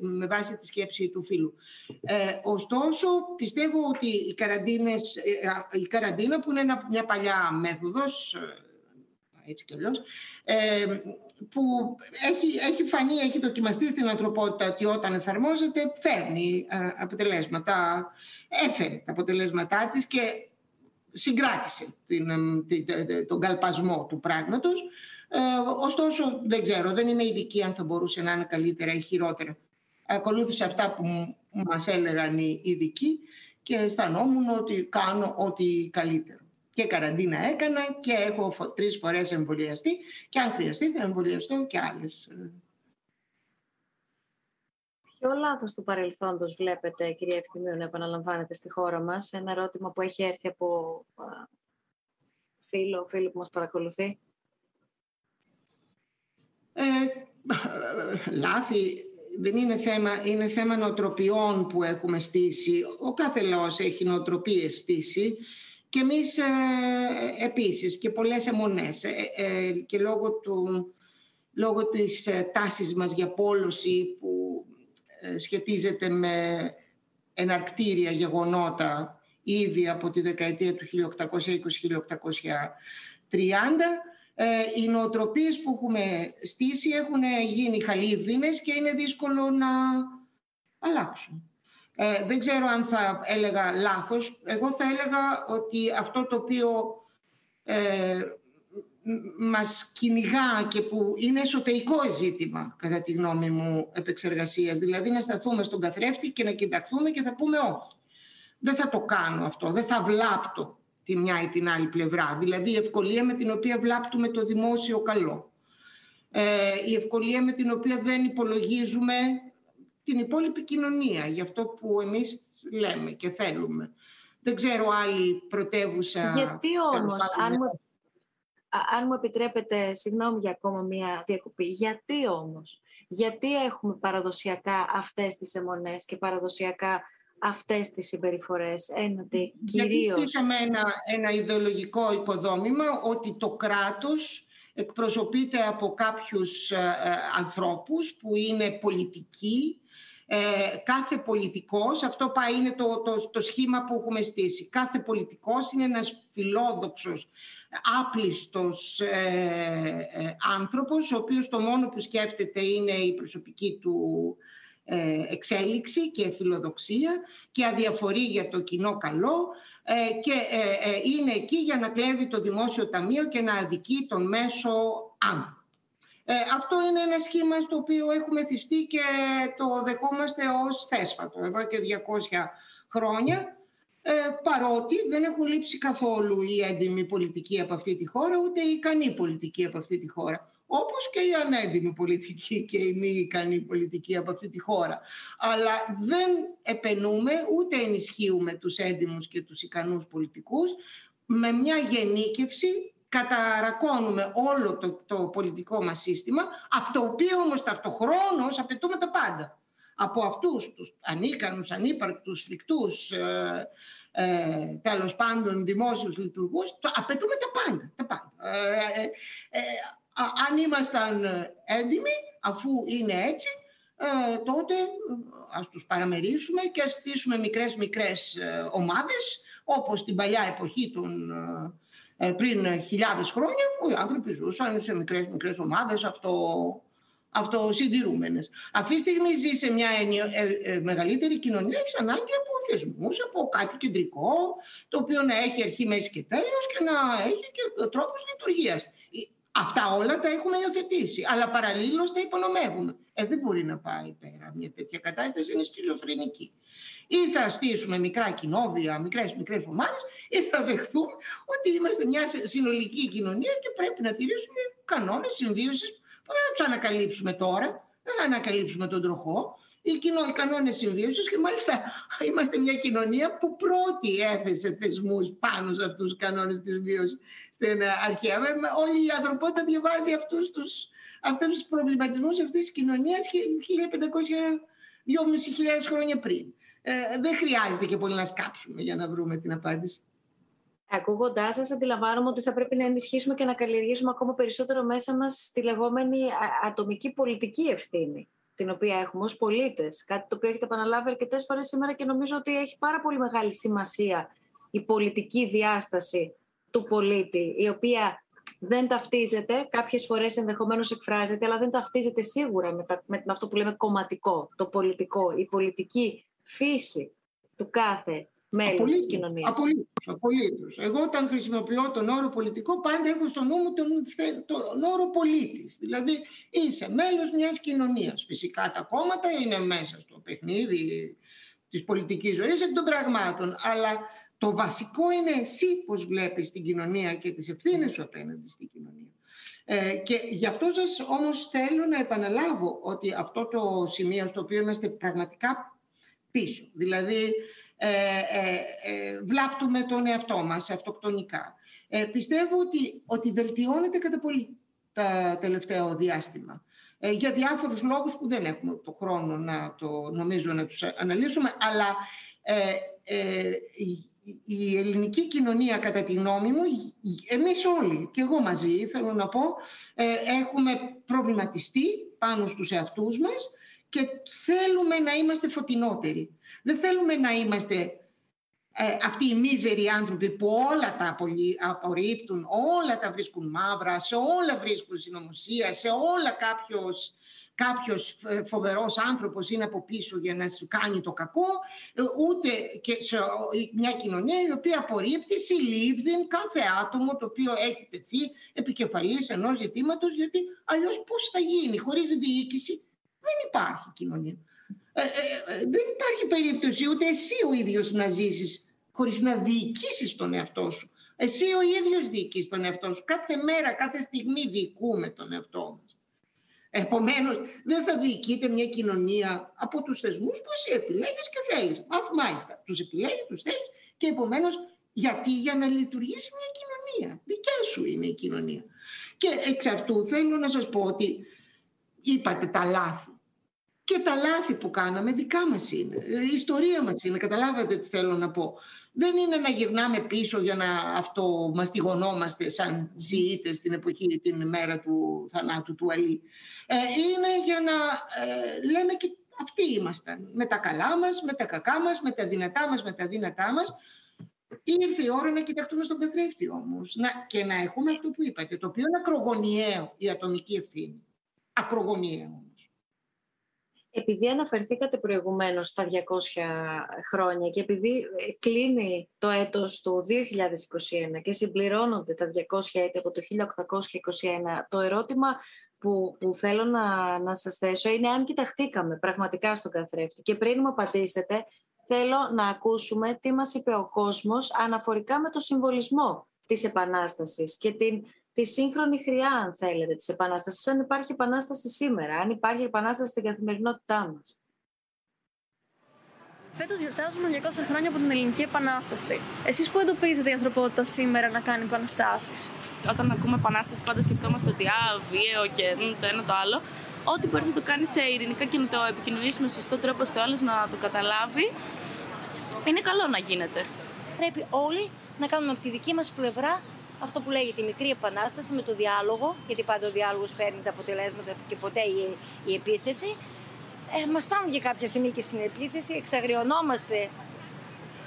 με βάση τη σκέψη του φίλου. ωστόσο, πιστεύω ότι οι καραντίνες, η καραντίνα που είναι μια παλιά μέθοδος έτσι κι αλλιώς, ε, που έχει, έχει φανεί, έχει δοκιμαστεί στην ανθρωπότητα ότι όταν εφαρμόζεται φέρνει ε, αποτελέσματα, έφερε τα αποτελέσματά της και συγκράτησε την, ε, τον καλπασμό του πράγματος. Ε, ωστόσο, δεν ξέρω, δεν είμαι ειδική αν θα μπορούσε να είναι καλύτερα ή χειρότερα. Ακολούθησα αυτά που μας έλεγαν οι ειδικοί και αισθανόμουν ότι κάνω ό,τι καλύτερο και καραντίνα έκανα και έχω τρεις φορές εμβολιαστεί και αν χρειαστεί θα εμβολιαστώ και άλλες. Ποιο λάθος του παρελθόντος βλέπετε, κυρία Ευθυμίου, να επαναλαμβάνετε στη χώρα μας, ένα ερώτημα που έχει έρθει από φίλο, φίλο που μας παρακολουθεί. Ε, [laughs] λάθη δεν είναι θέμα, είναι θέμα νοοτροπιών που έχουμε στήσει. Ο κάθε λαός έχει νοοτροπίες στήσει και εμείς ε, επίσης και πολλές αιμονές ε, ε, και λόγω, του, λόγω της ε, τάσης μας για πόλωση που σχετίζεται με εναρκτήρια γεγονότα ήδη από τη δεκαετία του 1820-1830 οι νοοτροπίες που έχουμε στήσει έχουν γίνει χαλίβδινες και είναι δύσκολο να αλλάξουν. Ε, δεν ξέρω αν θα έλεγα λάθος. Εγώ θα έλεγα ότι αυτό το οποίο ε, μας κυνηγά και που είναι εσωτερικό ζήτημα, κατά τη γνώμη μου, επεξεργασίας. Δηλαδή να σταθούμε στον καθρέφτη και να κοιταχθούμε και θα πούμε όχι. Δεν θα το κάνω αυτό, δεν θα βλάπτω τη μια ή την άλλη πλευρά. Δηλαδή η ευκολία με την οποία βλάπτουμε το δημόσιο καλό. Ε, η ευκολία με την οποία δεν υπολογίζουμε την υπόλοιπη κοινωνία, για αυτό που εμείς λέμε και θέλουμε. Δεν ξέρω άλλη πρωτεύουσα... Γιατί όμως, αν μου, αν μου επιτρέπετε, συγγνώμη για ακόμα μία διακοπή, γιατί όμως, γιατί έχουμε παραδοσιακά αυτές τις αιμονές και παραδοσιακά αυτές τις συμπεριφορές έναντι κυρίως... Γιατί ένα, ένα ιδεολογικό οικοδόμημα ότι το κράτος εκπροσωπείται από κάποιους ε, ε, ανθρώπους που είναι πολιτικοί, ε, κάθε πολιτικός, αυτό πάει είναι το, το, το σχήμα που έχουμε στήσει, κάθε πολιτικός είναι ένας φιλόδοξος, άπλιστος ε, ε, άνθρωπος, ο οποίος το μόνο που σκέφτεται είναι η προσωπική του ε, εξέλιξη και φιλοδοξία και αδιαφορεί για το κοινό καλό και είναι εκεί για να κλέβει το δημόσιο ταμείο και να αδικεί τον μέσο άνθρωπο. Ε, αυτό είναι ένα σχήμα στο οποίο έχουμε θυστεί και το δεχόμαστε ως θέσφατο εδώ και 200 χρόνια ε, παρότι δεν έχουν λείψει καθόλου η έντιμη πολιτική από αυτή τη χώρα ούτε η ικανή πολιτική από αυτή τη χώρα. όπως και η ανέντιμη πολιτική και η μη ικανή πολιτική από αυτή τη χώρα. Αλλά δεν επενούμε ούτε ενισχύουμε τους έντιμους και τους ικανούς πολιτικούς με μια γενίκευση καταρακώνουμε όλο το, το πολιτικό μας σύστημα, από το οποίο όμως ταυτοχρόνως απαιτούμε τα πάντα. Από αυτούς τους ανίκανους, ανύπαρκτους, φρικτούς, ε, ε, τέλος πάντων δημόσιους λειτουργούς, το, απαιτούμε τα πάντα. Τα πάντα. Ε, ε, ε αν ήμασταν έντιμοι, αφού είναι έτσι, τότε ας τους παραμερίσουμε και ας στήσουμε μικρές μικρές ομάδες, όπως την παλιά εποχή των ε, πριν χιλιάδες χρόνια που οι άνθρωποι ζούσαν σε μικρές μικρές ομάδες αυτό, αυτοσυντηρούμενες. Αυτή τη στιγμή ζει σε μια ε, ε, μεγαλύτερη κοινωνία, έχεις ανάγκη από θεσμούς, από κάτι κεντρικό, το οποίο να έχει αρχή, μέση και τέλος και να έχει και τρόπους λειτουργίας. Αυτά όλα τα έχουμε υιοθετήσει, αλλά παραλλήλως τα υπονομεύουμε. Ε, δεν μπορεί να πάει πέρα μια τέτοια κατάσταση, είναι σκιζοφρενική. Ή θα στήσουμε μικρά κοινόβια, μικρές, μικρές ομάδες, ή θα δεχθούμε ότι είμαστε μια συνολική κοινωνία και πρέπει να τηρήσουμε κανόνες συμβίωσης που δεν θα τους ανακαλύψουμε τώρα, δεν θα ανακαλύψουμε τον τροχό. Οι, κοινό, οι κανόνες συμβίωσης και μάλιστα [laughs] είμαστε μια κοινωνία που πρώτη έθεσε θεσμούς πάνω σε αυτούς τους κανόνες της βίωσης στην αρχαία. Όλη η ανθρωπότητα διαβάζει αυτούς τους αυτούς τους προβληματισμούς αυτής της κοινωνίας 1500-2.500 χρόνια πριν ε, δεν χρειάζεται και πολύ να σκάψουμε για να βρούμε την απάντηση. Ακούγοντάς σας, αντιλαμβάνομαι ότι θα πρέπει να ενισχύσουμε και να καλλιεργήσουμε ακόμα περισσότερο μέσα μας τη λεγόμενη ατομική πολιτική ευθύνη, την οποία έχουμε ως πολίτες. Κάτι το οποίο έχετε επαναλάβει αρκετές φορές σήμερα και νομίζω ότι έχει πάρα πολύ μεγάλη σημασία η πολιτική διάσταση του πολίτη, η οποία δεν ταυτίζεται, κάποιες φορές ενδεχομένως εκφράζεται, αλλά δεν ταυτίζεται σίγουρα με, με αυτό που λέμε κομματικό, το πολιτικό, η πολιτική φύση του κάθε μέλους της κοινωνίας. Απολύτως, απολύτως. Εγώ όταν χρησιμοποιώ τον όρο πολιτικό πάντα έχω στο νου μου τον, τον όρο πολίτης. Δηλαδή είσαι μέλος μιας κοινωνίας. Φυσικά τα κόμματα είναι μέσα στο παιχνίδι της πολιτικής ζωής εκ των πραγμάτων. Αλλά το βασικό είναι εσύ πώς βλέπεις την κοινωνία και τις ευθύνες σου απέναντι στην κοινωνία. Ε, και γι' αυτό σας όμως θέλω να επαναλάβω ότι αυτό το σημείο στο οποίο είμαστε πραγματικά πίσω. Δηλαδή, ε, ε, ε, βλάπτουμε τον εαυτό μας αυτοκτονικά. Ε, πιστεύω ότι, ότι βελτιώνεται κατά πολύ τα τελευταίο διάστημα. Ε, για διάφορους λόγους που δεν έχουμε το χρόνο να το νομίζω να τους αναλύσουμε, αλλά η ελληνική κοινωνία κατά τη γνώμη μου, εμείς όλοι και εγώ μαζί θέλω να πω, έχουμε προβληματιστεί πάνω στους εαυτούς μας και θέλουμε να είμαστε φωτεινότεροι. Δεν θέλουμε να είμαστε ε, αυτοί οι μίζεροι άνθρωποι που όλα τα απορρίπτουν, όλα τα βρίσκουν μαύρα, σε όλα βρίσκουν συνωμοσία, σε όλα κάποιος, κάποιος ε, φοβερός άνθρωπος είναι από πίσω για να σου κάνει το κακό, ε, ούτε και σε μια κοινωνία η οποία απορρίπτει συλλήβδιν κάθε άτομο το οποίο έχει τεθεί επικεφαλής ενός ζητήματος, γιατί αλλιώς πώς θα γίνει, χωρίς διοίκηση δεν υπάρχει κοινωνία. Ε, ε, ε, δεν υπάρχει περίπτωση ούτε εσύ ο ίδιος να ζήσεις χωρίς να διοικήσεις τον εαυτό σου. Εσύ ο ίδιος διοικείς τον εαυτό σου. Κάθε μέρα, κάθε στιγμή διοικούμε τον εαυτό μας. Επομένως, δεν θα διοικείται μια κοινωνία από τους θεσμούς που εσύ επιλέγεις και θέλεις. Αφού μάλιστα τους επιλέγεις, τους θέλεις και επομένως γιατί για να λειτουργήσει μια κοινωνία. Δικιά σου είναι η κοινωνία. Και εξ αυτού θέλω να σας πω ότι είπατε τα λάθη και τα λάθη που κάναμε δικά μας είναι. Η ιστορία μας είναι, καταλάβατε τι θέλω να πω. Δεν είναι να γυρνάμε πίσω για να αυτομαστιγωνόμαστε σαν ζητητές στην εποχή, την μέρα του θανάτου του Αλή. Ε, είναι για να ε, λέμε και αυτοί ήμασταν. Με τα καλά μας, με τα κακά μας, με τα δυνατά μας, με τα δύνατά μας. Ήρθε η ώρα να κοιταχτούμε στον καθρέφτη όμως να, και να έχουμε αυτό που είπατε, το οποίο είναι ακρογωνιαίο η ατομική ευθύνη. Ακρογωνιαίο επειδή αναφερθήκατε προηγουμένως στα 200 χρόνια και επειδή ε, κλείνει το έτος του 2021 και συμπληρώνονται τα 200 έτη από το 1821, το ερώτημα που, που θέλω να, να σας θέσω είναι αν κοιταχτήκαμε πραγματικά στον καθρέφτη. Και πριν μου απαντήσετε, θέλω να ακούσουμε τι μας είπε ο κόσμος αναφορικά με το συμβολισμό της Επανάστασης και την τη σύγχρονη χρειά, αν θέλετε, της Επανάστασης, αν υπάρχει Επανάσταση σήμερα, αν υπάρχει Επανάσταση στην καθημερινότητά μας. Φέτος γιορτάζουμε 200 χρόνια από την Ελληνική Επανάσταση. Εσείς που εντοπίζετε η ανθρωπότητα σήμερα να κάνει επαναστάσεις; Όταν ακούμε επανάσταση, πάντα σκεφτόμαστε ότι α, βίαιο και το ένα το άλλο. Ό,τι μπορεί να το κάνει σε ειρηνικά και να το επικοινωνήσει με σωστό τρόπο ώστε άλλο να το καταλάβει, είναι καλό να γίνεται. Πρέπει όλοι να κάνουμε από τη δική μας πλευρά αυτό που λέγεται η μικρή επανάσταση με το διάλογο, γιατί πάντα ο διάλογος φέρνει τα αποτελέσματα και ποτέ η, η επίθεση ε, μας φτάνουν και κάποια στιγμή και στην επίθεση, εξαγριωνόμαστε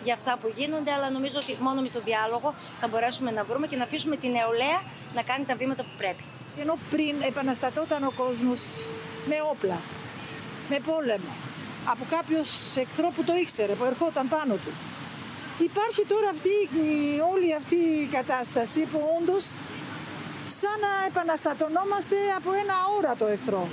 για αυτά που γίνονται, αλλά νομίζω ότι μόνο με το διάλογο θα μπορέσουμε να βρούμε και να αφήσουμε την νεολαία να κάνει τα βήματα που πρέπει. Ενώ πριν επαναστατόταν ο κόσμος με όπλα, με πόλεμο, από κάποιο εχθρό που το ήξερε, που ερχόταν πάνω του. Υπάρχει τώρα αυτή, όλη αυτή η κατάσταση που όντως σαν να επαναστατωνόμαστε από ένα αόρατο εχθρό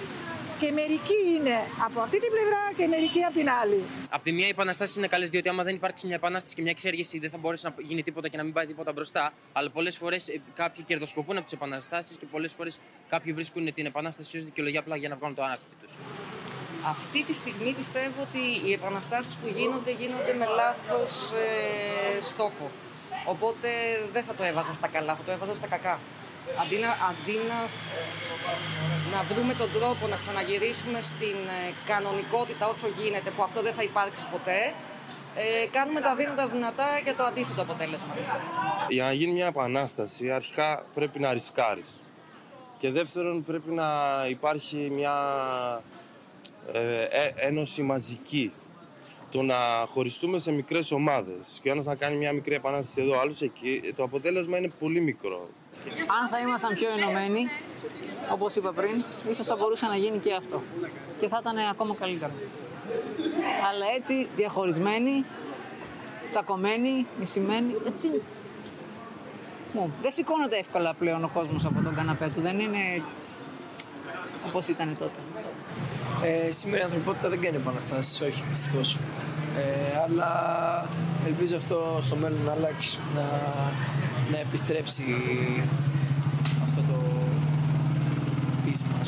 και μερικοί είναι από αυτή την πλευρά και μερικοί από την άλλη. Από τη μία, οι επαναστάσεις είναι καλές, διότι άμα δεν υπάρξει μια επανάσταση και μια εξέργεση, δεν θα μπορέσει να γίνει τίποτα και να μην πάει τίποτα μπροστά. Αλλά πολλές φορές ε, κάποιοι κερδοσκοπούν από τις επαναστάσεις και πολλές φορές κάποιοι βρίσκουν την επανάσταση ως δικαιολογία απλά για να βγάλουν το άνακτη τους. Αυτή τη στιγμή πιστεύω ότι οι επαναστάσεις που γίνονται γίνονται με λάθος ε, στόχο. Οπότε δεν θα το έβαζα στα καλά, θα το έβαζα στα κακά. Αντί να, αντί να, να βρούμε τον τρόπο να ξαναγυρίσουμε στην ε, κανονικότητα όσο γίνεται, που αυτό δεν θα υπάρξει ποτέ, ε, κάνουμε τα δίνοντα δυνατά για το αντίθετο αποτέλεσμα. Για να γίνει μια επανάσταση, αρχικά πρέπει να ρισκάρεις. Και δεύτερον, πρέπει να υπάρχει μια ε, ε ένωση μαζική. Το να χωριστούμε σε μικρές ομάδες και ο ένας να κάνει μια μικρή επανάσταση εδώ, άλλος εκεί, το αποτέλεσμα είναι πολύ μικρό. Αν θα ήμασταν πιο ενωμένοι, όπως είπα πριν, ίσως θα μπορούσε να γίνει και αυτό. Και θα ήταν ακόμα καλύτερο. Αλλά έτσι, διαχωρισμένοι, τσακωμένοι, μισημένοι. Ε, τι... Μου, δεν σηκώνεται εύκολα πλέον ο κόσμος από τον καναπέ του. Δεν είναι όπως ήταν τότε. Ε, σήμερα η ανθρωπότητα δεν κάνει επαναστάσεις, όχι δυστυχώς. Ε, αλλά ελπίζω αυτό στο μέλλον να αλλάξει, να να επιστρέψει αυτό το πείσμα.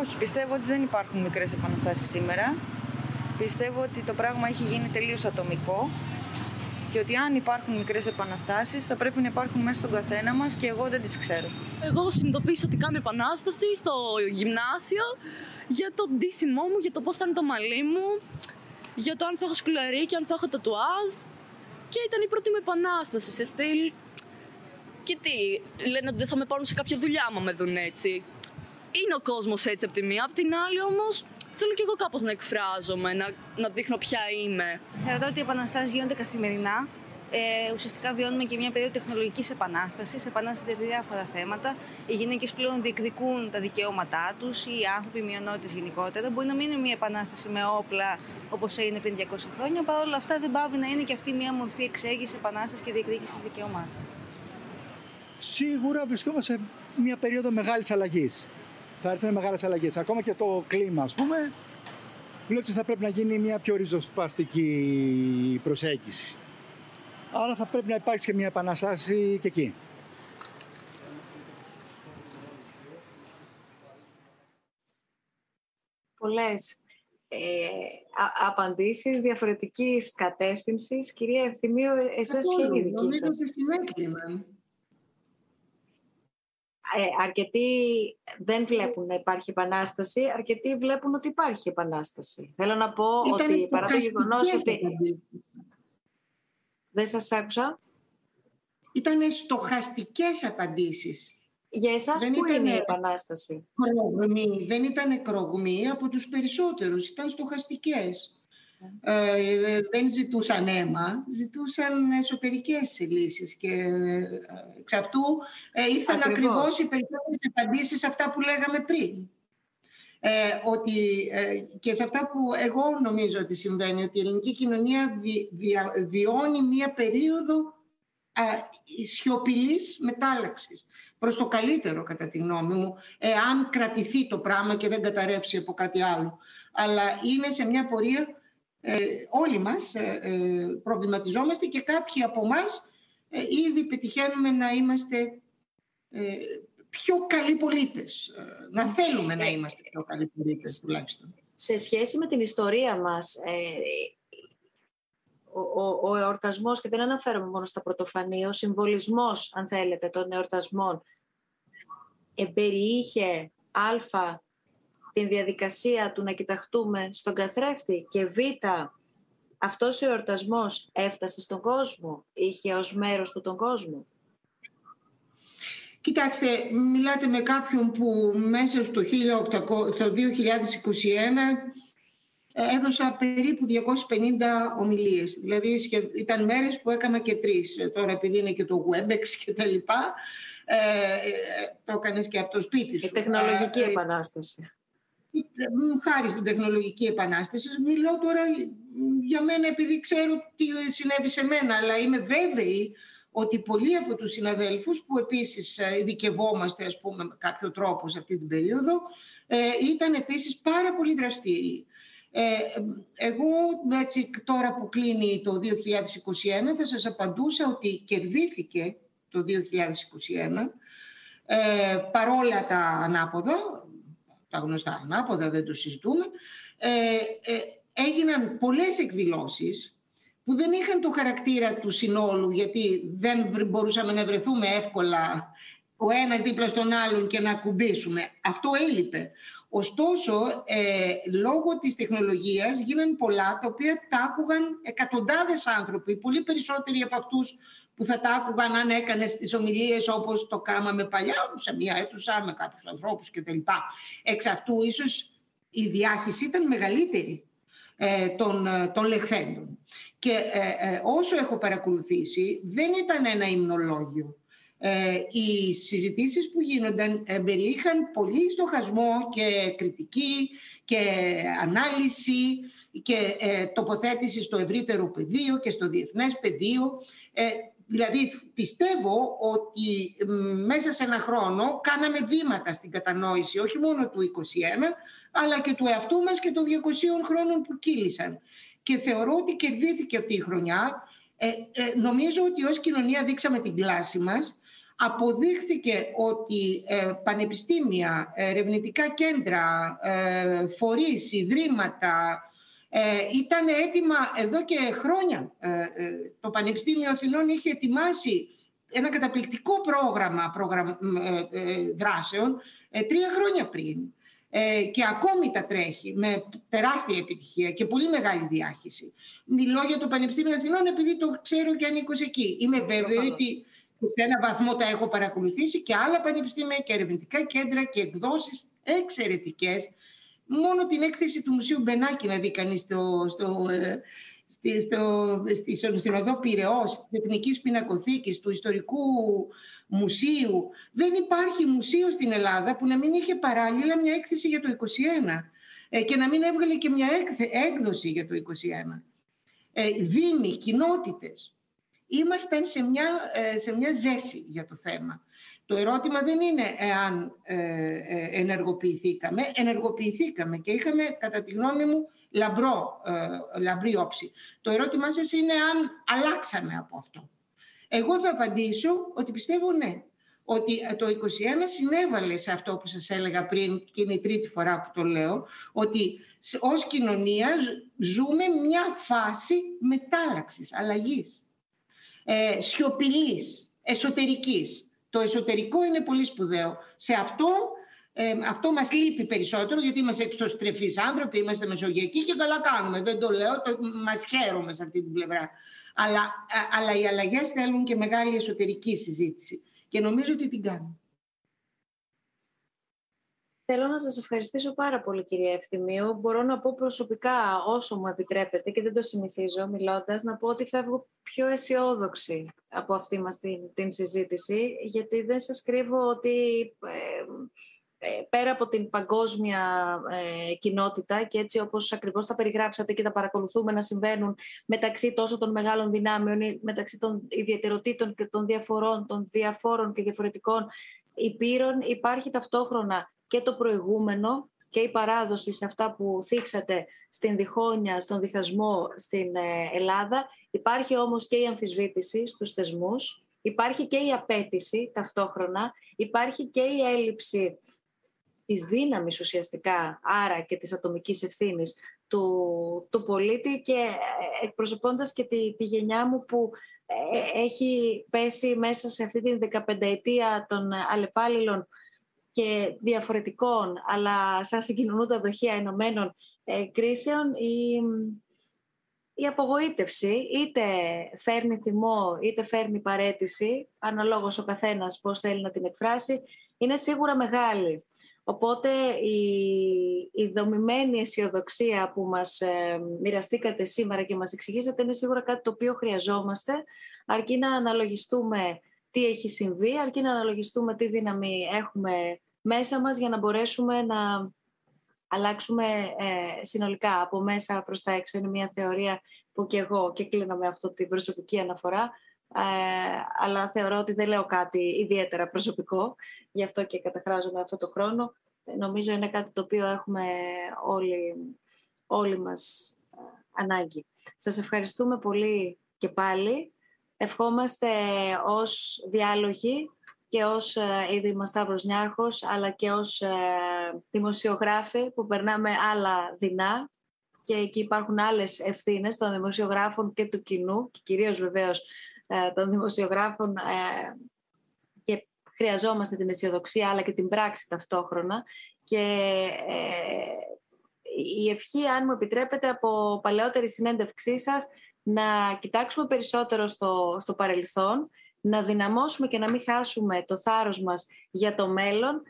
Όχι, πιστεύω ότι δεν υπάρχουν μικρές επαναστάσεις σήμερα. Πιστεύω ότι το πράγμα έχει γίνει τελείως ατομικό και ότι αν υπάρχουν μικρές επαναστάσεις θα πρέπει να υπάρχουν μέσα στον καθένα μας και εγώ δεν τις ξέρω. Εγώ συνειδητοποίησα ότι κάνω επανάσταση στο γυμνάσιο για το ντύσιμό μου, για το πώς θα είναι το μαλλί μου, για το αν θα έχω σκουλαρί αν θα έχω τατουάζ και ήταν η πρώτη μου επανάσταση σε στυλ. Και τι, λένε ότι δεν θα με πάρουν σε κάποια δουλειά άμα με δουν έτσι. Είναι ο κόσμος έτσι από τη μία, από την άλλη όμως θέλω κι εγώ κάπως να εκφράζομαι, να, να δείχνω ποια είμαι. Θεωρώ ότι οι επαναστάσεις γίνονται καθημερινά ε, ουσιαστικά βιώνουμε και μια περίοδο τεχνολογικής επανάστασης. Επανάσταση σε διάφορα θέματα. Οι γυναίκες πλέον διεκδικούν τα δικαιώματά τους, οι άνθρωποι, οι μειονότητες γενικότερα. Μπορεί να μην είναι μια επανάσταση με όπλα όπως έγινε πριν 200 χρόνια. Παρ' όλα αυτά δεν πάβει να είναι και αυτή μια μορφή εξέγηση, επανάστασης και διεκδίκησης δικαιωμάτων. Σίγουρα βρισκόμαστε σε μια περίοδο μεγάλης αλλαγής. Θα έρθουν μεγάλες αλλαγές. Ακόμα και το κλίμα, ας πούμε, βλέπεις ότι θα πρέπει να γίνει μια πιο ριζοσπαστική προσέγγιση. Άρα θα πρέπει να υπάρξει και μια επαναστάση και εκεί. Πολλές ε, α, απαντήσεις διαφορετικής κατεύθυνσης. Κυρία Ευθυμίου, εσάς ποια είναι η δική σας; Ε, αρκετοί δεν βλέπουν να υπάρχει επανάσταση, αρκετοί βλέπουν ότι υπάρχει επανάσταση. Θέλω να πω ότι παρά το γεγονός ότι... Δεν σας άκουσα. Ήταν στοχαστικές απαντήσεις. Για εσάς δεν πού ήταν είναι η επανάσταση; Κρογμή. Δεν ήταν κρογμή από τους περισσότερους. Ήταν στοχαστικές. Ε, δεν ζητούσαν αίμα, ζητούσαν εσωτερικές λύσεις και ε, εξ αυτού ε, ήρθαν ακριβώς. ακριβώς οι περισσότερες απαντήσεις αυτά που λέγαμε πριν. Ε, ότι ε, και σε αυτά που εγώ νομίζω ότι συμβαίνει, ότι η ελληνική κοινωνία βιώνει μία περίοδο α, σιωπηλής μετάλλαξης. Προς το καλύτερο, κατά τη γνώμη μου, εάν κρατηθεί το πράγμα και δεν καταρρεύσει από κάτι άλλο. Αλλά είναι σε μια πορεία, ε, όλοι μας προβληματιζόμαστε και κάποιοι από εμά ε, ήδη πετυχαίνουμε να είμαστε ε, πιο καλοί πολίτες. Ε, να θέλουμε να είμαστε πιο καλοί πολίτες τουλάχιστον. Σε σχέση με την ιστορία μας, ο, ο, ο εορτασμός, και δεν αναφέρομαι μόνο στα πρωτοφανή, ο συμβολισμός, αν θέλετε, των εορτασμών, εμπεριείχε α, την διαδικασία του να κοιταχτούμε στον καθρέφτη και β, αυτός ο εορτασμός έφτασε στον κόσμο, είχε ως μέρος του τον κόσμο; Κοιτάξτε, μιλάτε με κάποιον που μέσα στο, 1800, στο 2021 έδωσα περίπου 250 ομιλίες. Δηλαδή ήταν μέρες που έκανα και τρεις. Τώρα επειδή είναι και το WebEx και τα λοιπά, ε, το έκανες και από το σπίτι σου. Η τεχνολογική ε, επανάσταση. Χάρη στην τεχνολογική επανάσταση. Μιλώ τώρα για μένα επειδή ξέρω τι συνέβη σε μένα, αλλά είμαι βέβαιη ότι πολλοί από τους συναδέλφους που επίσης ειδικευόμαστε ας πούμε με κάποιο τρόπο σε αυτή την περίοδο ήταν επίσης πάρα πολύ δραστήριοι. Ε, εγώ έτσι τώρα που κλείνει το 2021 θα σας απαντούσα ότι κερδίθηκε το 2021 ε, παρόλα τα ανάποδα, τα γνωστά ανάποδα δεν το συζητούμε, ε, ε, έγιναν πολλές εκδηλώσεις που δεν είχαν το χαρακτήρα του συνόλου γιατί δεν μπορούσαμε να βρεθούμε εύκολα ο ένας δίπλα στον άλλον και να ακουμπήσουμε. Αυτό έλειπε. Ωστόσο, ε, λόγω της τεχνολογίας γίνανε πολλά τα οποία τα άκουγαν εκατοντάδες άνθρωποι, πολύ περισσότεροι από αυτούς που θα τα άκουγαν αν έκανες τις ομιλίες όπως το κάμαμε παλιά, σε μια αίθουσα με κάποιους ανθρώπους κτλ. Εξ αυτού ίσως η διάχυση ήταν μεγαλύτερη ε, των, ε, των λεχθέντων. Και ε, ε, όσο έχω παρακολουθήσει δεν ήταν ένα υμνολόγιο. Ε, οι συζητήσεις που γίνονταν ε, περιείχαν πολύ στοχασμό και κριτική και ανάλυση και ε, τοποθέτηση στο ευρύτερο πεδίο και στο διεθνές πεδίο. Δηλαδή πιστεύω ότι μέσα σε ένα χρόνο κάναμε βήματα στην κατανόηση όχι μόνο του 21 αλλά και του εαυτού μας και των 200 χρόνων που κύλησαν. Και θεωρώ ότι κερδίθηκε αυτή η χρονιά. νομίζω ότι ως κοινωνία δείξαμε την κλάση μας αποδείχθηκε ότι ε, πανεπιστήμια, ερευνητικά κέντρα, ε, φορείς, ιδρύματα ε, ήταν έτοιμα εδώ και χρόνια. Ε, ε, το Πανεπιστήμιο Αθηνών είχε ετοιμάσει ένα καταπληκτικό πρόγραμμα, πρόγραμμα δράσεων τρία χρόνια πριν. και ακόμη τα τρέχει με τεράστια επιτυχία και πολύ μεγάλη διάχυση. Μιλώ για το Πανεπιστήμιο Αθηνών επειδή το ξέρω και ανήκω εκεί. Είμαι βέβαιη ότι σε ένα βαθμό τα έχω παρακολουθήσει και άλλα πανεπιστήμια και ερευνητικά κέντρα και εκδόσεις εξαιρετικές. Μόνο την έκθεση του Μουσείου Μπενάκη να δει κανείς στο, στο, ε, στη, στο, στη, στην οδό Πυραιός, της Εθνικής Πινακοθήκης, του Ιστορικού Μουσείου. Δεν υπάρχει μουσείο στην Ελλάδα που να μην είχε παράλληλα μια έκθεση για το 21 ε, και να μην έβγαλε και μια έκδοση για το 21. Ε, δήμοι, κοινότητες, ήμασταν σε μια, ε, σε μια ζέση για το θέμα. Το ερώτημα δεν είναι εάν ε, ε, ενεργοποιηθήκαμε. Ενεργοποιηθήκαμε και είχαμε, κατά τη γνώμη μου, λαμπρό, λαμπρή όψη. Το ερώτημά σας είναι αν αλλάξαμε από αυτό. Εγώ θα απαντήσω ότι πιστεύω ναι. Ότι το 21 συνέβαλε σε αυτό που σας έλεγα πριν και είναι η τρίτη φορά που το λέω, ότι ως κοινωνία ζούμε μια φάση μετάλλαξης, αλλαγής ε, σιωπηλής, εσωτερικής. Το εσωτερικό είναι πολύ σπουδαίο. Σε αυτό, ε, αυτό μας λείπει περισσότερο, γιατί είμαστε εξωστρεφείς άνθρωποι, είμαστε μεσογειακοί και καλά κάνουμε. Δεν το λέω, το, μας χαίρομαι σε αυτή την πλευρά. Αλλά, α, αλλά οι αλλαγές θέλουν και μεγάλη εσωτερική συζήτηση. Και νομίζω ότι την κάνουμε. Θέλω να σας ευχαριστήσω πάρα πολύ κυρία Ευθυμίου. Μπορώ να πω προσωπικά όσο μου επιτρέπετε και δεν το συνηθίζω μιλώντας, να πω ότι φεύγω πιο αισιόδοξη από αυτή μας την, την συζήτηση, γιατί δεν σας κρύβω ότι ε, ε, πέρα από την παγκόσμια ε, κοινότητα και έτσι όπως ακριβώς τα περιγράψατε και τα παρακολουθούμε να συμβαίνουν μεταξύ τόσο των μεγάλων δυνάμεων ή μεταξύ των ιδιαιτεροτήτων και των διαφορών, των διαφόρων και διαφορετικών υπήρων υπάρχει ταυτόχρονα και το προηγούμενο και η παράδοση σε αυτά που θίξατε στην διχόνοια, στον διχασμό στην ε, Ελλάδα. Υπάρχει όμως και η αμφισβήτηση στους θεσμούς υπάρχει και η απέτηση ταυτόχρονα, υπάρχει και η έλλειψη της δύναμης ουσιαστικά, άρα και της ατομικής ευθύνης του, του πολίτη και ε, εκπροσωπώντας και τη, τη γενιά μου που ε, έχει πέσει μέσα σε αυτή την 15 ετία των αλλεπάλληλων και διαφορετικών, αλλά σαν συγκοινωνούντα δοχεία ενωμένων ε, κρίσεων, η, η απογοήτευση είτε φέρνει θυμό είτε φέρνει παρέτηση, αναλόγως ο καθένας πώς θέλει να την εκφράσει, είναι σίγουρα μεγάλη. Οπότε η, η δομημένη αισιοδοξία που μας ε, μοιραστήκατε σήμερα και μας εξηγήσατε είναι σίγουρα κάτι το οποίο χρειαζόμαστε, αρκεί να αναλογιστούμε τι έχει συμβεί, αρκεί να αναλογιστούμε τι δύναμη έχουμε μέσα μας για να μπορέσουμε να αλλάξουμε ε, συνολικά από μέσα προς τα έξω. Είναι μια θεωρία που και εγώ και κλείνω με αυτό την προσωπική αναφορά, ε, αλλά θεωρώ ότι δεν λέω κάτι ιδιαίτερα προσωπικό, γι' αυτό και καταχράζομαι αυτό το χρόνο. Ε, νομίζω είναι κάτι το οποίο έχουμε όλοι, όλοι μας ε, ανάγκη. Σας ευχαριστούμε πολύ και πάλι. Ευχόμαστε ως διάλογοι και ως ε, Ίδρυμα Σταύρος Νιάρχος, αλλά και ως ε, δημοσιογράφοι που περνάμε άλλα δεινά. Και εκεί υπάρχουν άλλες ευθύνες των δημοσιογράφων και του κοινού και κυρίως βεβαίως ε, των δημοσιογράφων και χρειαζόμαστε την αισιοδοξία αλλά και την πράξη ταυτόχρονα. Και η ευχή, αν μου επιτρέπετε, από παλαιότερη συνέντευξή σας να κοιτάξουμε περισσότερο στο, στο παρελθόν να δυναμώσουμε και να μην χάσουμε το θάρρος μας για το μέλλον,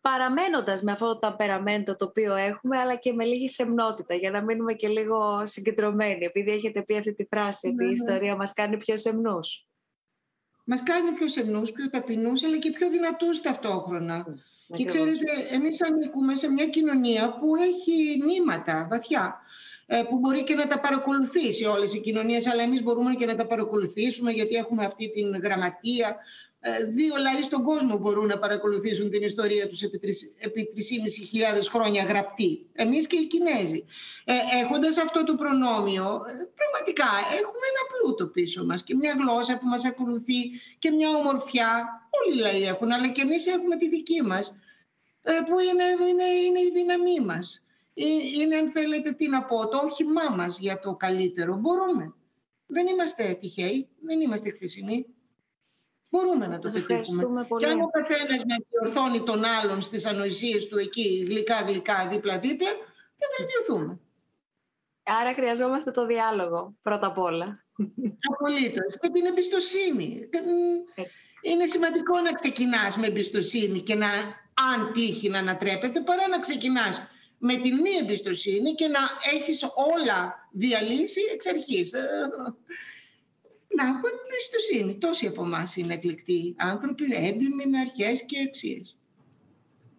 παραμένοντας με αυτό το ταπεραμέντο το οποίο έχουμε, αλλά και με λίγη σεμνότητα, για να μείνουμε και λίγο συγκεντρωμένοι, επειδή έχετε πει αυτή τη φράση, ότι η ναι, ναι. ιστορία μας κάνει πιο σεμνούς. Μας κάνει πιο σεμνούς, πιο ταπεινούς, αλλά και πιο δυνατούς ταυτόχρονα. Και ξέρετε, εμείς ανήκουμε σε μια κοινωνία που έχει νήματα βαθιά. Ε, που μπορεί και να τα παρακολουθήσει όλες οι κοινωνίες, αλλά εμείς μπορούμε και να τα παρακολουθήσουμε γιατί έχουμε αυτή την γραμματεία. Ε, δύο λαοί στον κόσμο μπορούν να παρακολουθήσουν την ιστορία τους επί 3.500 χρόνια γραπτή. Εμείς και οι Κινέζοι. Ε, έχοντας αυτό το προνόμιο, ε, πραγματικά έχουμε ένα πλούτο πίσω μας και μια γλώσσα που μας ακολουθεί και μια ομορφιά. Όλοι οι λαοί έχουν, αλλά και εμείς έχουμε τη δική μας, που είναι, είναι, είναι η δύναμή μας είναι αν θέλετε τι να πω, το όχημά μας για το καλύτερο. Μπορούμε. Δεν είμαστε τυχαίοι, δεν είμαστε χθεσινοί. Μπορούμε να το πετύχουμε. Και αν ο καθένας να διορθώνει τον άλλον στις ανοησίες του εκεί γλυκά-γλυκά δίπλα-δίπλα, θα βελτιωθούμε. Άρα χρειαζόμαστε το διάλογο πρώτα απ' όλα. Απολύτως. Και την εμπιστοσύνη. Είναι σημαντικό να ξεκινάς με εμπιστοσύνη και να, αν τύχει να ανατρέπεται, παρά να ξεκινάς με την μη εμπιστοσύνη και να έχεις όλα διαλύσει εξ αρχής. Ε, να, με εμπιστοσύνη. Τόσοι από εμάς είναι εκλεκτοί άνθρωποι, έντιμοι με αρχές και αξίες.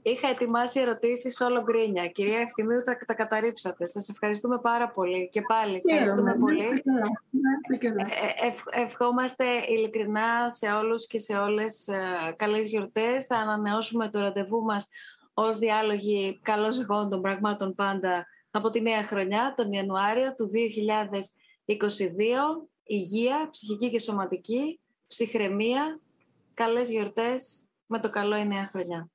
Είχα ετοιμάσει ερωτήσεις όλο γκρίνια. Κυρία Ευθυμίου, τα, τα καταρρύψατε. Σας ευχαριστούμε πάρα πολύ. Και πάλι, ευχαριστούμε πολύ. Ε, ε, ευχόμαστε ειλικρινά σε όλους και σε όλες ε, καλές γιορτές. Θα ανανεώσουμε το ραντεβού μας ως διάλογοι καλώς ζυγών των πραγμάτων πάντα από τη νέα χρονιά, τον Ιανουάριο του 2022. Υγεία, ψυχική και σωματική, ψυχραιμία, καλές γιορτές με το καλό η νέα χρονιά.